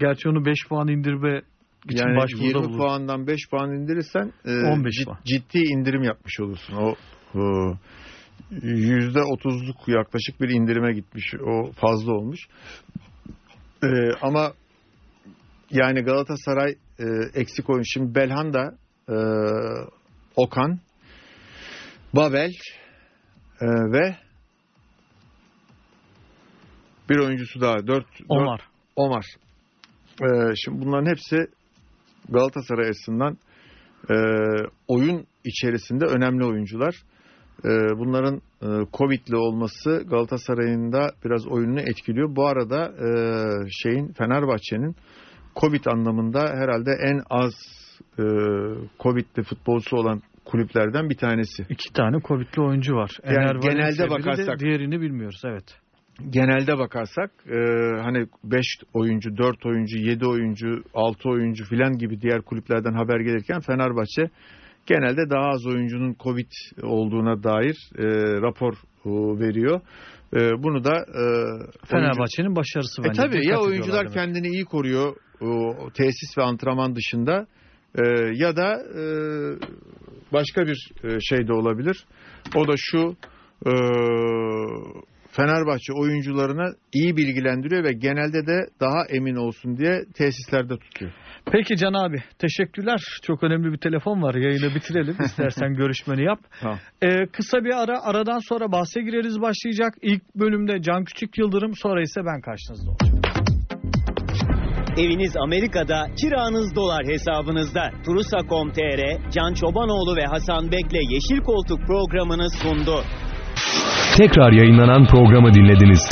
Gerçi onu 5 puan indirme için yani başvuruda 20 bulur. puandan 5 puan indirirsen e, 15 cid- puan. ciddi indirim yapmış olursun. O, o %30'luk yaklaşık bir indirime gitmiş. O fazla olmuş. Ee, ama yani Galatasaray e, eksik oyun. Şimdi Belhanda, e, Okan, Babel e, ve bir oyuncusu daha. Dört, Omar. Dört, Omar. Ee, şimdi bunların hepsi Galatasaray açısından e, oyun içerisinde önemli oyuncular. E, bunların e, Covid'li olması Galatasaray'ın da biraz oyununu etkiliyor. Bu arada e, şeyin Fenerbahçe'nin Covid anlamında herhalde en az e, Covid'li futbolcusu olan kulüplerden bir tanesi. İki tane Covid'li oyuncu var. Yani Ener genelde de bakarsak- diğerini bilmiyoruz evet. Genelde bakarsak e, hani 5 oyuncu, 4 oyuncu, 7 oyuncu, 6 oyuncu filan gibi diğer kulüplerden haber gelirken Fenerbahçe genelde daha az oyuncunun Covid olduğuna dair e, rapor e, veriyor. E, bunu da e, oyuncu- Fenerbahçe'nin başarısı e bence. tabii ya oyuncular demek. kendini iyi koruyor o, tesis ve antrenman dışında e, ya da e, başka bir e, şey de olabilir. O da şu e, Fenerbahçe oyuncularına iyi bilgilendiriyor ve genelde de daha emin olsun diye tesislerde tutuyor. Peki Can abi teşekkürler. Çok önemli bir telefon var. Yayını bitirelim. (laughs) İstersen görüşmeni yap. Tamam. Ee, kısa bir ara. Aradan sonra bahse gireriz başlayacak. İlk bölümde Can Küçük Yıldırım. Sonra ise ben karşınızda olacağım. Eviniz Amerika'da, kiranız dolar hesabınızda. Turusa.com.tr, Can Çobanoğlu ve Hasan Bek'le Yeşil Koltuk programını sundu. Tekrar yayınlanan programı dinlediniz.